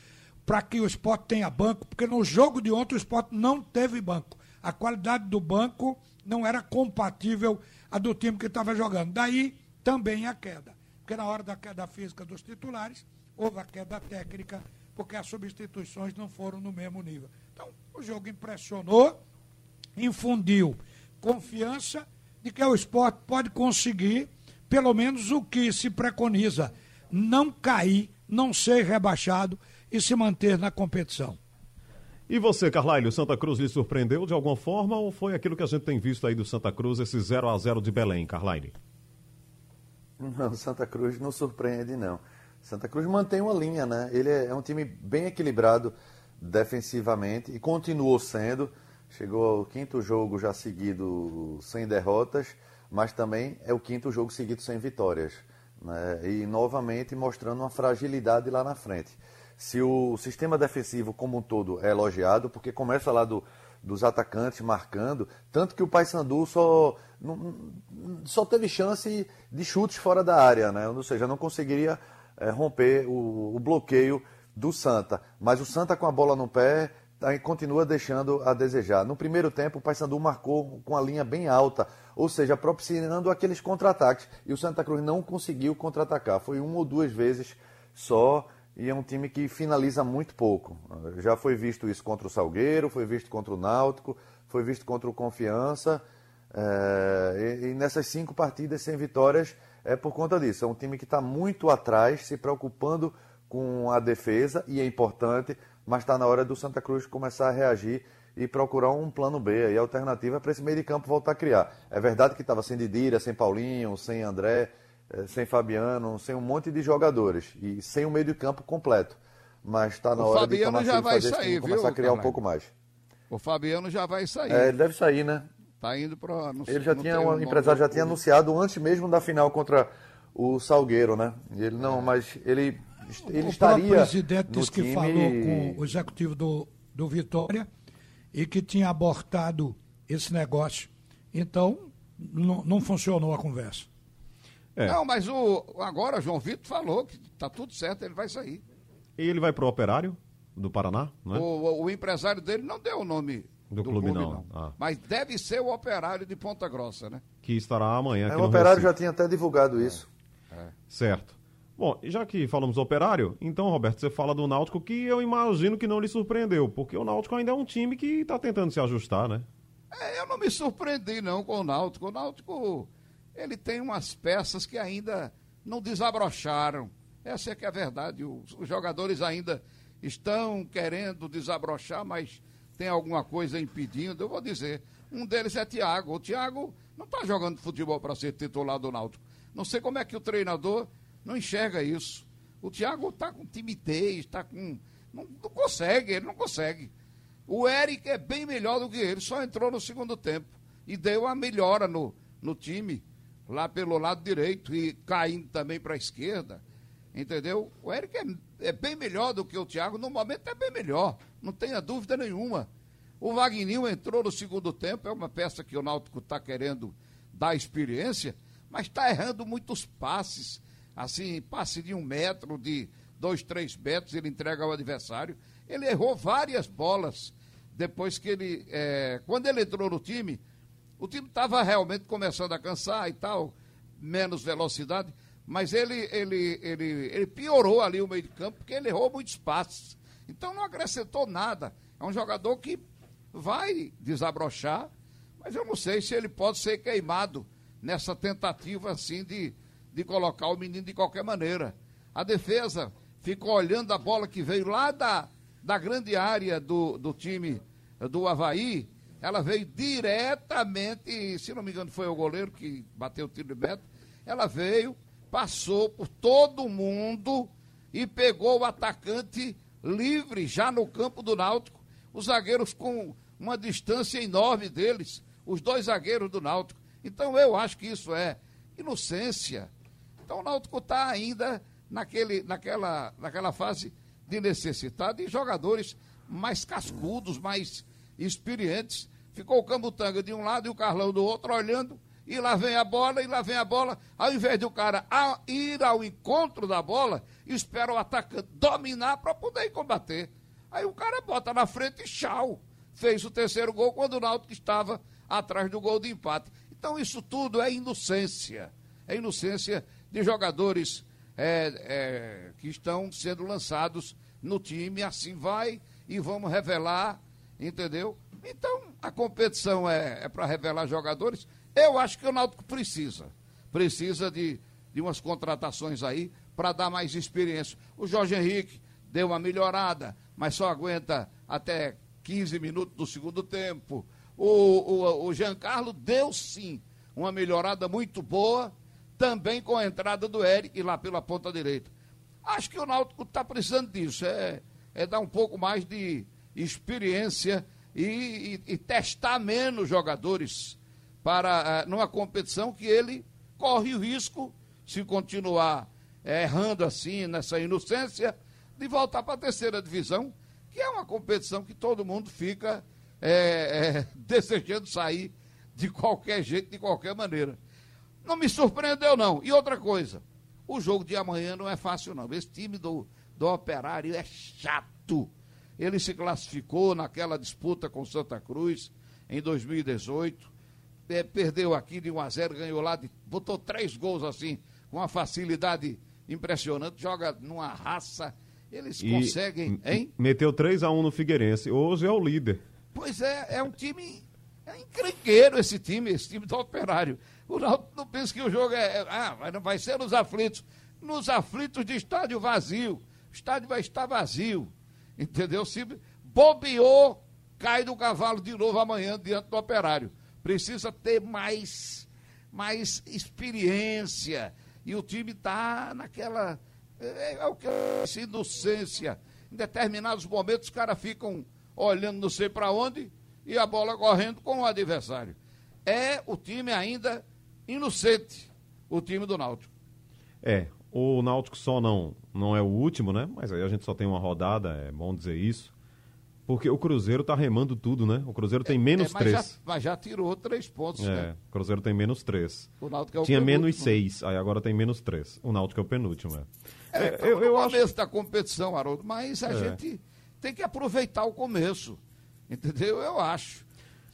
para que o esporte tenha banco, porque no jogo de ontem o esporte não teve banco. A qualidade do banco não era compatível a do time que estava jogando. Daí também a queda. Porque na hora da queda física dos titulares, houve a queda técnica, porque as substituições não foram no mesmo nível. Então, o jogo impressionou, infundiu confiança de que o esporte pode conseguir, pelo menos o que se preconiza, não cair, não ser rebaixado e se manter na competição. E você, Carlyle, o Santa Cruz lhe surpreendeu de alguma forma ou foi aquilo que a gente tem visto aí do Santa Cruz, esse 0 a 0 de Belém, Carlyle? Não, Santa Cruz não surpreende, não. Santa Cruz mantém uma linha, né? Ele é, é um time bem equilibrado defensivamente e continuou sendo. Chegou ao quinto jogo já seguido sem derrotas, mas também é o quinto jogo seguido sem vitórias. Né? E novamente mostrando uma fragilidade lá na frente. Se o sistema defensivo como um todo é elogiado, porque começa lá do, dos atacantes marcando, tanto que o Paysandu só, não, só teve chance de chutes fora da área, né? ou seja, não conseguiria é, romper o, o, bloqueio do Santa. Mas o Santa com a bola no pé tá, continua deixando a desejar. No primeiro tempo, o Paysandu marcou com a linha bem alta, ou seja, propiciando aqueles contra-ataques, e o Santa Cruz não conseguiu contra-atacar. Foi uma ou duas vezes só e é um time que finaliza muito pouco. Já foi visto isso contra o Salgueiro, foi visto contra o Náutico, foi visto contra o Confiança. É, e, e, nessas cinco partidas sem vitórias é por conta disso. É um time que está muito atrás, se preocupando com a defesa, e é importante, mas está na hora do Santa Cruz começar a reagir e procurar um plano B, aí, alternativa para esse meio de campo voltar a criar. É verdade que estava sem Didira, sem Paulinho, sem André sem Fabiano, sem um monte de jogadores e sem o meio de campo completo. Mas está na o hora Fabiano de já vai sair, viu, começar a criar um pouco mais. O Fabiano já vai sair. É, ele deve sair, né? Tá indo para. Ele já tinha, o empresário já tinha anunciado antes mesmo da final contra o Salgueiro, né? Ele não, é. mas ele, ele o estaria. O presidente disse que falou com o executivo do, do Vitória e que tinha abortado esse negócio. Então, não, não funcionou a conversa. É. Não, mas o, agora o João Vitor falou que está tudo certo, ele vai sair. E ele vai para o operário do Paraná, né? O, o, empresário dele não deu o nome do, do clube, clube, não. não. Ah. Mas deve ser o operário de Ponta Grossa, né? Que estará amanhã. É, o operário Recife. já tinha até divulgado isso. É. Certo. Bom, já que falamos do operário, então, Roberto, você fala do Náutico que eu imagino que não lhe surpreendeu, porque o Náutico ainda é um time que está tentando se ajustar, né? É, eu não me surpreendi não com o Náutico. O Náutico ele tem umas peças que ainda não desabrocharam. Essa é que é a verdade. Os, os jogadores ainda estão querendo desabrochar, mas tem alguma coisa impedindo. Eu vou dizer, um deles é Thiago. O Thiago não está jogando futebol para ser titular do Náutico. Não sei como é que o treinador não enxerga isso. O Thiago está com timidez, está com. Não, não consegue, ele não consegue. O Eric é bem melhor do que ele, só entrou no segundo tempo e deu uma melhora no, no time, lá pelo lado direito e caindo também para a esquerda. Entendeu? O Eric é, é, bem melhor do que o Thiago, no momento é bem melhor, não tenha dúvida nenhuma. O Wagninho entrou no segundo tempo, é uma peça que o Náutico está querendo dar experiência, mas está errando muitos passes. Assim, passe de um metro, de dois, três metros, ele entrega ao adversário. Ele errou várias bolas depois que ele. É, quando ele entrou no time, o time estava realmente começando a cansar e tal, menos velocidade, mas ele, ele, ele, ele piorou ali o meio de campo porque ele errou muitos passes. Então não acrescentou nada. É um jogador que vai desabrochar, mas eu não sei se ele pode ser queimado nessa tentativa assim de, de colocar o menino de qualquer maneira. A defesa ficou olhando a bola que veio lá da, da grande área do, do time do Havaí, ela veio diretamente, se não me engano foi o goleiro que bateu o tiro de meta, ela veio, passou por todo mundo e pegou o atacante livre já no campo do Náutico, os zagueiros com uma distância enorme deles, os dois zagueiros do Náutico. Então eu acho que isso é inocência. Então o Náutico está ainda naquele, naquela, naquela fase de necessidade de jogadores mais cascudos, mais experientes. Ficou o Camutanga de um lado e o Carlão do outro, olhando, e lá vem a bola, e lá vem a bola. Ao invés do cara ir ao encontro da bola, espera o atacante dominar para poder combater. Aí o cara bota na frente e tchau. Fez o terceiro gol quando o Náutico estava atrás do gol de empate. Então isso tudo é inocência. É inocência de jogadores é, é, que estão sendo lançados no time. Assim vai e vamos revelar, entendeu? Então a competição é, é para revelar jogadores. Eu acho que o Náutico precisa. Precisa de, de umas contratações aí para dar mais experiência. O Jorge Henrique deu uma melhorada, mas só aguenta até 15 minutos do segundo tempo. O, o, o Giancarlo deu sim uma melhorada muito boa, também com a entrada do Eric lá pela ponta direita. Acho que o Náutico está precisando disso, é, é dar um pouco mais de experiência e, e, e testar menos jogadores para uh, numa competição que ele corre o risco, se continuar eh, errando assim, nessa inocência, de voltar para a terceira divisão, que é uma competição que todo mundo fica é, é, desejando sair de qualquer jeito, de qualquer maneira. Não me surpreendeu, não. E outra coisa, o jogo de amanhã não é fácil, não. Esse time do, do Operário é chato. Ele se classificou naquela disputa com Santa Cruz em 2018. É, perdeu aqui de 1 a 0 ganhou lá, de, botou três gols assim, com uma facilidade impressionante, joga numa raça. Eles e conseguem, hein? Meteu 3 a 1 no Figueirense. Hoje é o líder. Pois é, é um time. É encrenqueiro esse time, esse time do operário. O Náutico não pensa que o jogo é. é ah, vai ser nos aflitos. Nos aflitos de estádio vazio. O estádio vai estar vazio. Entendeu? Se bobeou, cai do cavalo de novo amanhã diante do operário. Precisa ter mais, mais experiência. E o time está naquela. É, é, o que é inocência. Em determinados momentos, os caras ficam olhando não sei para onde e a bola correndo com o adversário. É o time ainda inocente, o time do Náutico. É, o Náutico só não, não é o último, né? Mas aí a gente só tem uma rodada, é bom dizer isso. Porque o Cruzeiro tá remando tudo, né? O Cruzeiro tem é, menos é, mas três. Já, mas já tirou três pontos, é, né? O Cruzeiro tem menos três. O Náutico é o Tinha menos seis, aí agora tem menos três. O Náutico é o penúltimo, é. é, é eu, eu começo acho... da competição, Haroldo, mas a gente tem que aproveitar o começo. Entendeu? Eu acho.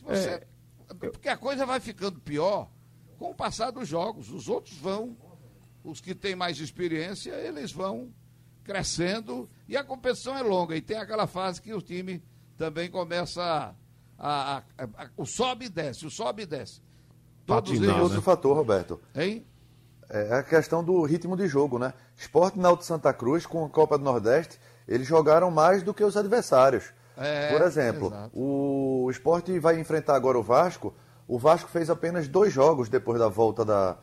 Você... É, porque a coisa vai ficando pior com o passar dos jogos. Os outros vão, os que têm mais experiência, eles vão crescendo e a competição é longa. E tem aquela fase que o time também começa a. a, a, a o sobe e desce, o sobe e desce. Todos Patinar, eles... outro né? fator, Roberto. Hein? É a questão do ritmo de jogo, né? Esporte Náutico Santa Cruz com a Copa do Nordeste eles jogaram mais do que os adversários. É, Por exemplo, exato. o esporte vai enfrentar agora o Vasco. O Vasco fez apenas dois jogos depois da volta da,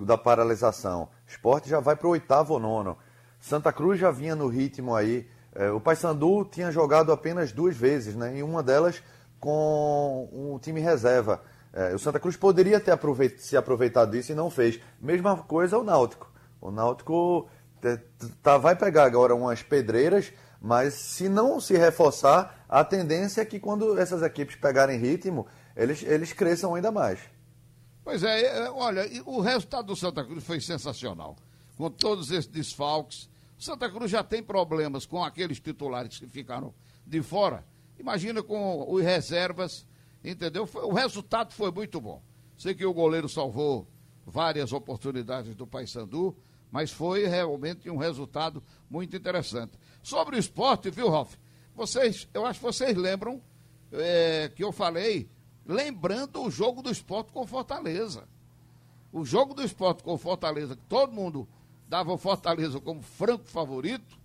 da paralisação. Esporte já vai para o oitavo ou nono. Santa Cruz já vinha no ritmo aí. É, o Paysandu tinha jogado apenas duas vezes, né? E uma delas com um time reserva. É, o Santa Cruz poderia ter aproveit se aproveitado disso e não fez. Mesma coisa o Náutico. O Náutico tá, vai pegar agora umas pedreiras, mas se não se reforçar, a tendência é que quando essas equipes pegarem ritmo, eles, eles cresçam ainda mais. Pois é, é olha, o resultado do Santa Cruz foi sensacional. Com todos esses desfalques. O Santa Cruz já tem problemas com aqueles titulares que ficaram de fora. Imagina com os reservas, entendeu? O resultado foi muito bom. Sei que o goleiro salvou várias oportunidades do Paysandu, mas foi realmente um resultado muito interessante. Sobre o esporte, viu, Ralf? Vocês, eu acho que vocês lembram é, que eu falei, lembrando o jogo do esporte com Fortaleza. O jogo do esporte com Fortaleza, que todo mundo dava o Fortaleza como franco favorito,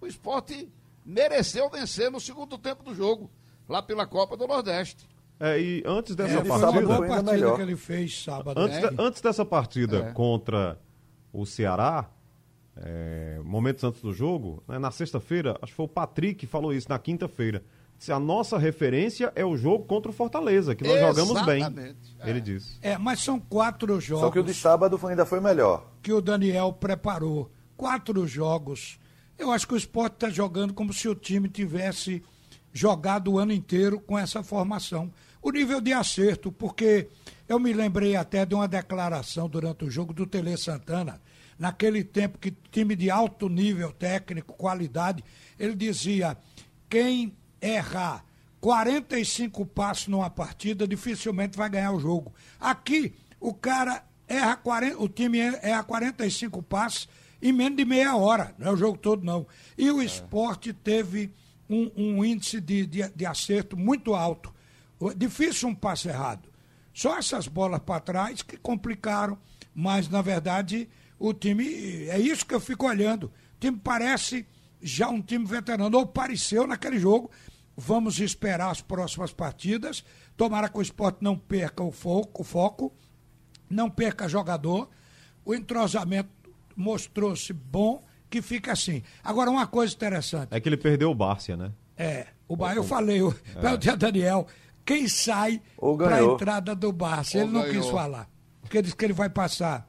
o esporte mereceu vencer no segundo tempo do jogo, lá pela Copa do Nordeste. É, e antes dessa é, partida. Foi uma boa partida que ele fez sábado. Antes, né? antes dessa partida É. contra o Ceará, é, momentos antes do jogo, né, na sexta-feira, acho que foi o Patrick que falou isso, na quinta-feira. A nossa referência é o jogo contra o Fortaleza, que nós jogamos bem. Exatamente, Ele disse. É, mas são quatro jogos Só que o de sábado foi- ainda foi melhor. que o Daniel preparou. Quatro jogos. Eu acho que o esporte está jogando como se o time tivesse jogado o ano inteiro com essa formação. O nível de acerto, porque eu me lembrei até de uma declaração durante o jogo do Tele Santana, naquele tempo que time de alto nível técnico, qualidade, ele dizia: quem errar 45 passos numa partida dificilmente vai ganhar o jogo. Aqui, o cara erra 40, o time erra 45 passos em menos de meia hora, não é o jogo todo não. E o esporte teve um, um índice de, de, de acerto muito alto. Difícil um passe errado. Só essas bolas para trás que complicaram, mas na verdade o time, é isso que eu fico olhando. O time parece já um time veterano, ou pareceu naquele jogo. Vamos esperar as próximas partidas. Tomara que o esporte não perca o foco, o foco não perca jogador. O entrosamento mostrou-se bom, que fica assim. Agora, uma coisa interessante. É que ele perdeu o Bárcia, né? É, o Bahia, eu falei, o é. Daniel, quem sai Ou para a entrada do Barça? Ou Ele não ganhou. quis falar. Porque ele disse que ele vai passar.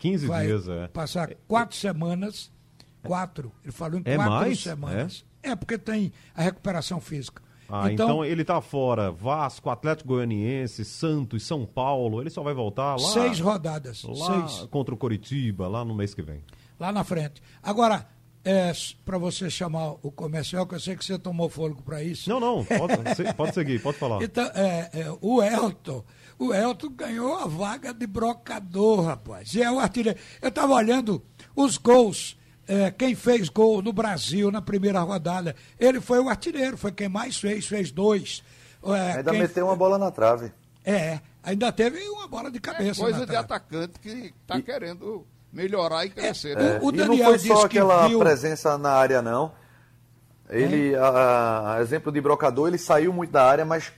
15 vai dias, é. Passar quatro semanas. Quatro. Ele falou em É quatro mais? semanas. É? Porque tem a recuperação física. Ah, então, ele tá fora. Vasco, Atlético Goianiense, Santos, São Paulo. Ele só vai voltar lá. seis rodadas. lá Seis. contra o Coritiba, lá no mês que vem. Lá na frente. Agora, é, para você chamar o comercial, que eu sei que você tomou fôlego para isso. Não, não, pode, pode seguir, pode falar. Então, é, é, o Elton, o Elton ganhou a vaga de brocador, rapaz. E é o artilheiro. Eu estava olhando os gols, é, quem fez gol no Brasil na primeira rodada. Ele foi o artilheiro, foi quem mais fez, fez dois. É, Ainda quem- meteu uma bola na trave. É, ainda teve uma bola de cabeça. Coisa na de trave. atacante que está querendo melhorar e crescer. É, né? o e não Daniel foi disse só que aquela viu- presença na área, não. Ele, a, a exemplo de brocador, ele saiu muito da área, mas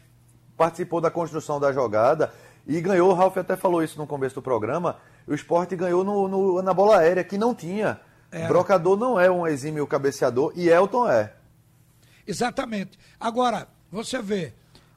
participou da construção da jogada e ganhou. O Ralf até falou isso no começo do programa. O esporte ganhou no, no- na bola aérea, que não tinha. É. Brocador não é um exímio cabeceador e Elton é. Exatamente. Agora, você vê,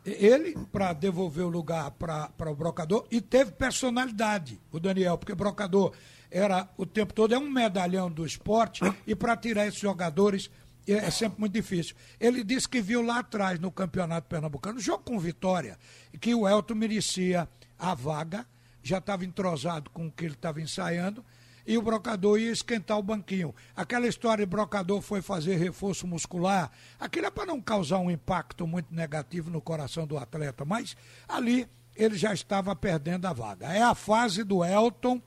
ele, para devolver o lugar para o brocador, e teve personalidade, o Daniel, porque brocador era o tempo todo, é um medalhão do esporte, e para tirar esses jogadores é, é sempre muito difícil. Ele disse que viu lá atrás, no Campeonato Pernambucano, no jogo com Vitória, que o Elton merecia a vaga, já estava entrosado com o que ele estava ensaiando, e o brocador ia esquentar o banquinho. Aquela história de brocador foi fazer reforço muscular, aquilo é para não causar um impacto muito negativo no coração do atleta, mas ali ele já estava perdendo a vaga. É a fase do Elton,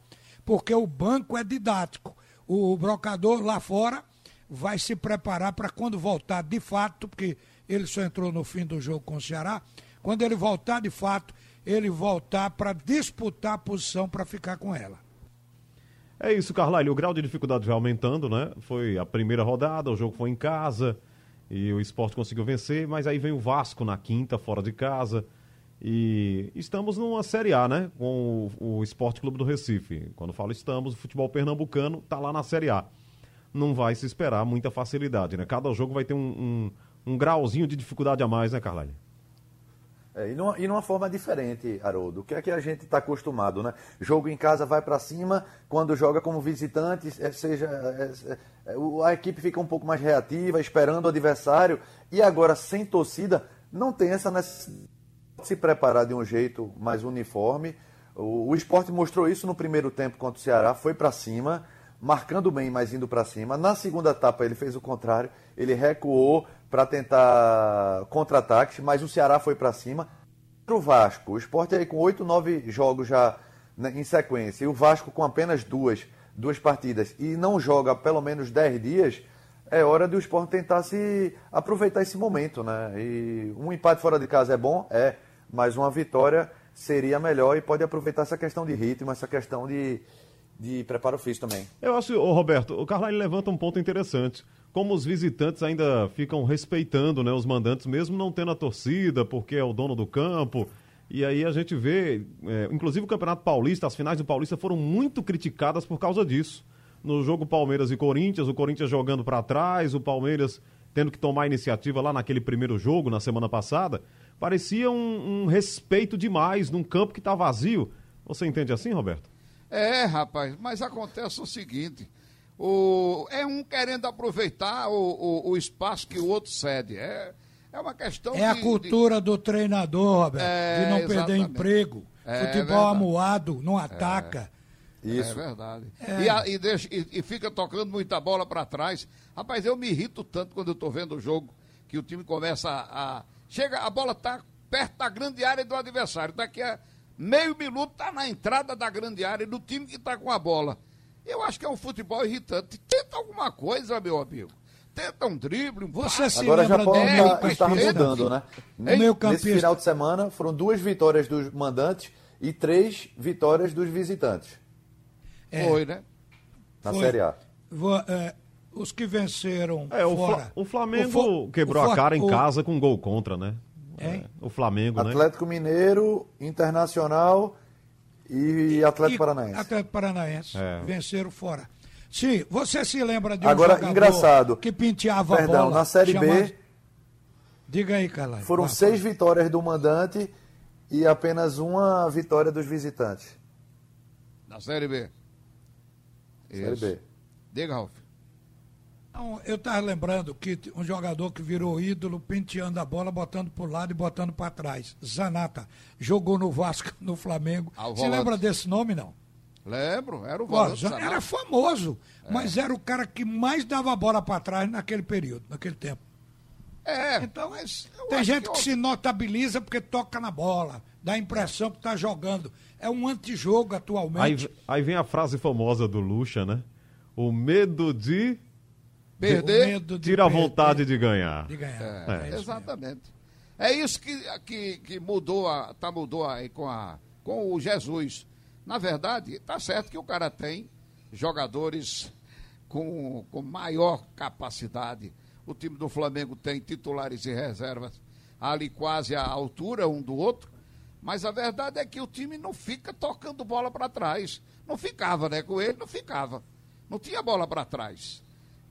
porque o banco é didático. O brocador lá fora vai se preparar para quando voltar de fato, porque ele só entrou no fim do jogo com o Ceará, quando ele voltar de fato, ele voltar para disputar a posição para ficar com ela. É isso, Carlyle. O grau de dificuldade vai aumentando, né? Foi a primeira rodada, o jogo foi em casa e o esporte conseguiu vencer, mas aí vem o Vasco na quinta, fora de casa. E estamos numa Série A, né? Com o, o Esporte Clube do Recife. Quando falo estamos, o futebol pernambucano está lá na Série A. não vai se esperar muita facilidade, né? Cada jogo vai ter um, um, um grauzinho de dificuldade a mais, né, Carlalho? É, e, numa, e numa forma diferente, Haroldo. O que é que a gente está acostumado, né? Jogo em casa vai para cima, quando joga como visitante, é, seja é, é, a equipe fica um pouco mais reativa, esperando o adversário. E agora, sem torcida, não tem essa necessidade de se preparar de um jeito mais uniforme. O, o esporte mostrou isso no primeiro tempo contra o Ceará, foi para cima, marcando bem, mas indo para cima. Na segunda etapa, ele fez o contrário, ele recuou para tentar contra-ataques, mas o Ceará foi para cima. O Vasco, o esporte aí com oito, nove jogos já né, em sequência, e o Vasco com apenas duas, duas partidas, e não joga pelo menos dez dias, é hora do esporte tentar se aproveitar esse momento, né? E um empate fora de casa é bom, é, mas uma vitória seria melhor e pode aproveitar essa questão de ritmo, essa questão de, de preparo físico também. Eu acho, Roberto, o Carlyle levanta um ponto interessante como os visitantes ainda ficam respeitando né, os mandantes, mesmo não tendo a torcida, porque é o dono do campo. E aí a gente vê, é, inclusive o Campeonato Paulista, as finais do Paulista foram muito criticadas por causa disso. No jogo Palmeiras e Corinthians, o Corinthians jogando para trás, o Palmeiras tendo que tomar iniciativa lá naquele primeiro jogo, na semana passada, parecia um, um respeito demais num campo que está vazio. Você entende assim, Roberto? É, rapaz, mas acontece o seguinte: o, é um querendo aproveitar o, o, o, espaço que o outro cede. É, é uma questão É de, a cultura de... do treinador, Roberto, é, de não exatamente. perder emprego. É, Futebol é amuado, não ataca. Isso. É verdade. E, a, e, deixa, e, e, fica tocando muita bola para trás. Rapaz, eu me irrito tanto quando eu tô vendo o jogo, que o time começa a. a chega, a bola tá perto da grande área do adversário. Daqui a meio minuto tá na entrada da grande área do time que tá com a bola. Eu acho que é um futebol irritante. Tenta alguma coisa, meu amigo. Tenta um drible, um Você se Agora já lembra pode estar, mudando, né? O meio Nesse campista. final de semana foram duas vitórias dos mandantes e três vitórias dos visitantes É, Foi, né? na Foi. Série A. vo- é, os que venceram É, o, fora. O Flamengo Fo- quebrou o a cara em o- casa com um gol contra, né? Hein? É, o Flamengo, né? Atlético Mineiro, Internacional e Atlético e Paranaense. Atlético Paranaense. É. Venceram fora. Sim, você se lembra de um Agora, jogador engraçado. que penteava Perdão, a bola? na Série B Diga aí, Carlai. foram Vai, seis vitórias do mandante e apenas uma vitória dos visitantes. Na Série B. Série Isso. B. Diga, Ralf. Não, eu estava lembrando que um jogador que virou ídolo, penteando a bola, botando para o lado e botando para trás. Zanata. Jogou no Vasco, no Flamengo. Ah, Você lembra desse nome, não? Lembro, era o volante. Zanata. era famoso, É. mas era o cara que mais dava a bola para trás naquele período, naquele tempo. É, Então, mas eu Tem gente que eu- se notabiliza porque toca na bola, dá a impressão que está jogando. É um antijogo atualmente. Aí, aí vem a frase famosa do Lucha, né? O medo de perder. O medo de tira a vontade de ganhar. de ganhar. É, É isso exatamente. É isso que, que, que mudou, a, tá mudou aí com, a, com o Jesus. Na verdade, tá certo que o cara tem jogadores com, com maior capacidade. O time do Flamengo tem titulares e reservas ali quase à altura um do outro. Mas a verdade é que o time não fica tocando bola para trás. Não ficava, né? Com ele não ficava. Não tinha bola para trás.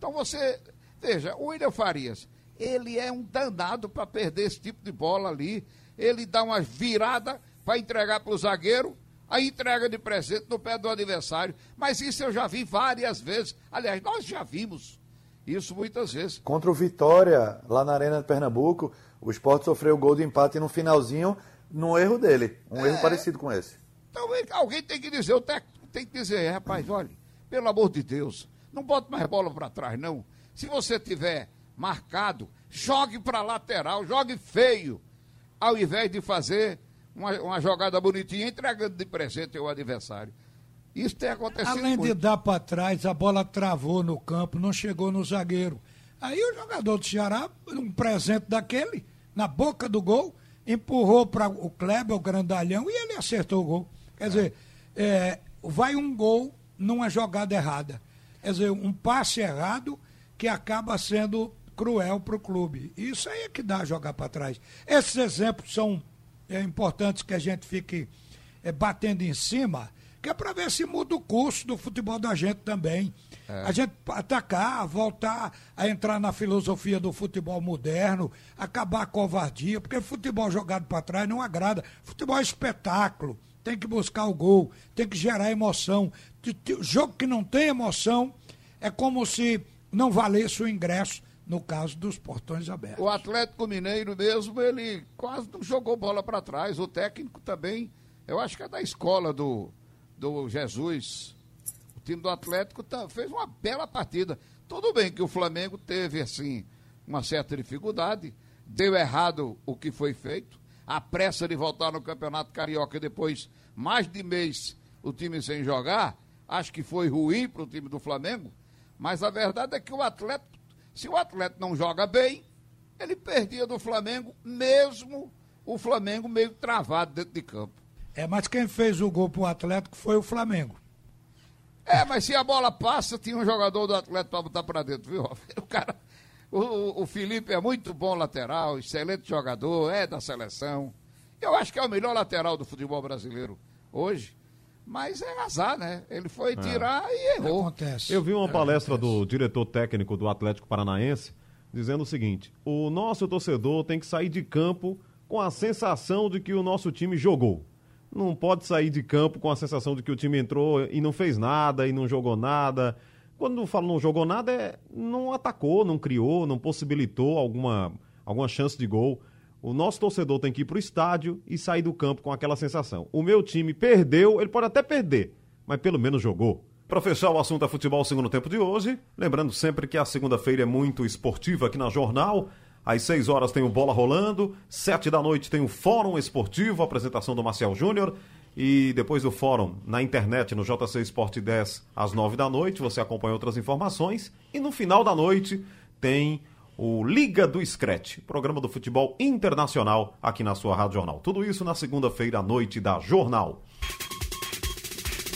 Então você, veja, o William Farias, ele é um danado para perder esse tipo de bola ali. Ele dá uma virada para entregar para o zagueiro, aí entrega de presente no pé do adversário. Mas isso eu já vi várias vezes. Aliás, nós já vimos isso muitas vezes. Contra o Vitória, lá na Arena de Pernambuco, o Sport sofreu o gol de empate no finalzinho, num erro dele. Um erro parecido com esse. Então alguém tem que dizer, o técnico tem que dizer, rapaz, olha, pelo amor de Deus, não bote mais bola para trás, não. Se você tiver marcado, jogue para lateral, jogue feio, ao invés de fazer uma, uma jogada bonitinha entregando de presente ao adversário. Isso tem acontecido Além de muito. dar para trás, a bola travou no campo, não chegou no zagueiro. Aí o jogador do Ceará, um presente daquele, na boca do gol, empurrou para o Kleber, o grandalhão, e ele acertou o gol. Quer dizer, é, vai um gol numa jogada errada. Quer dizer, um passe errado que acaba sendo cruel para o clube. Isso aí é que dá a jogar para trás. Esses exemplos são é, importantes que a gente fique é, batendo em cima, que é para ver se muda o curso do futebol da gente também. É. A gente atacar, voltar a entrar na filosofia do futebol moderno, acabar a covardia, porque futebol jogado para trás não agrada. Futebol é espetáculo, tem que buscar o gol, tem que gerar emoção. Jogo que não tem emoção é como se não valesse o ingresso no caso dos portões abertos. O Atlético Mineiro mesmo, ele quase não jogou bola para trás. O técnico também, eu acho que é da escola do, do Jesus. O time do Atlético tá, fez uma bela partida. Tudo bem que o Flamengo teve, assim, uma certa dificuldade. Deu errado o que foi feito. A pressa de voltar no Campeonato Carioca depois, mais de mês, o time sem jogar. Acho que foi ruim para o time do Flamengo. Mas a verdade é que o Atlético se o atleta não joga bem, ele perdia do Flamengo, mesmo o Flamengo meio travado dentro de campo. É, mas quem fez o gol pro Atlético foi o Flamengo. É, mas se a bola passa, tinha um jogador do Atlético para botar para dentro, viu? O cara, o, o Felipe é muito bom lateral, excelente jogador, é da seleção. Eu acho que é o melhor lateral do futebol brasileiro hoje. Mas é azar, né? Ele foi é. tirar é. e errou. Acontece. Eu vi uma é, palestra acontece. do diretor técnico do Atlético Paranaense dizendo o seguinte: o nosso torcedor tem que sair de campo com a sensação de que o nosso time jogou. Não pode sair de campo com a sensação de que o time entrou e não fez nada e não jogou nada. Quando falo não jogou nada, é não atacou, não criou, não possibilitou alguma, alguma chance de gol. O nosso torcedor tem que ir para o estádio e sair do campo com aquela sensação. O meu time perdeu, ele pode até perder, mas pelo menos jogou. Para fechar o assunto é futebol segundo tempo de hoje, lembrando sempre que a segunda-feira é muito esportiva aqui na Jornal. Às 6 horas tem o Bola Rolando, 7 da noite tem o Fórum Esportivo, apresentação do Marcel Júnior. E depois do fórum, na internet, no JC Esporte 10, às 9 da noite, você acompanha outras informações. E no final da noite tem o Liga do Scratch, programa do futebol internacional aqui na sua Rádio Jornal. Tudo isso na segunda-feira à noite da Jornal.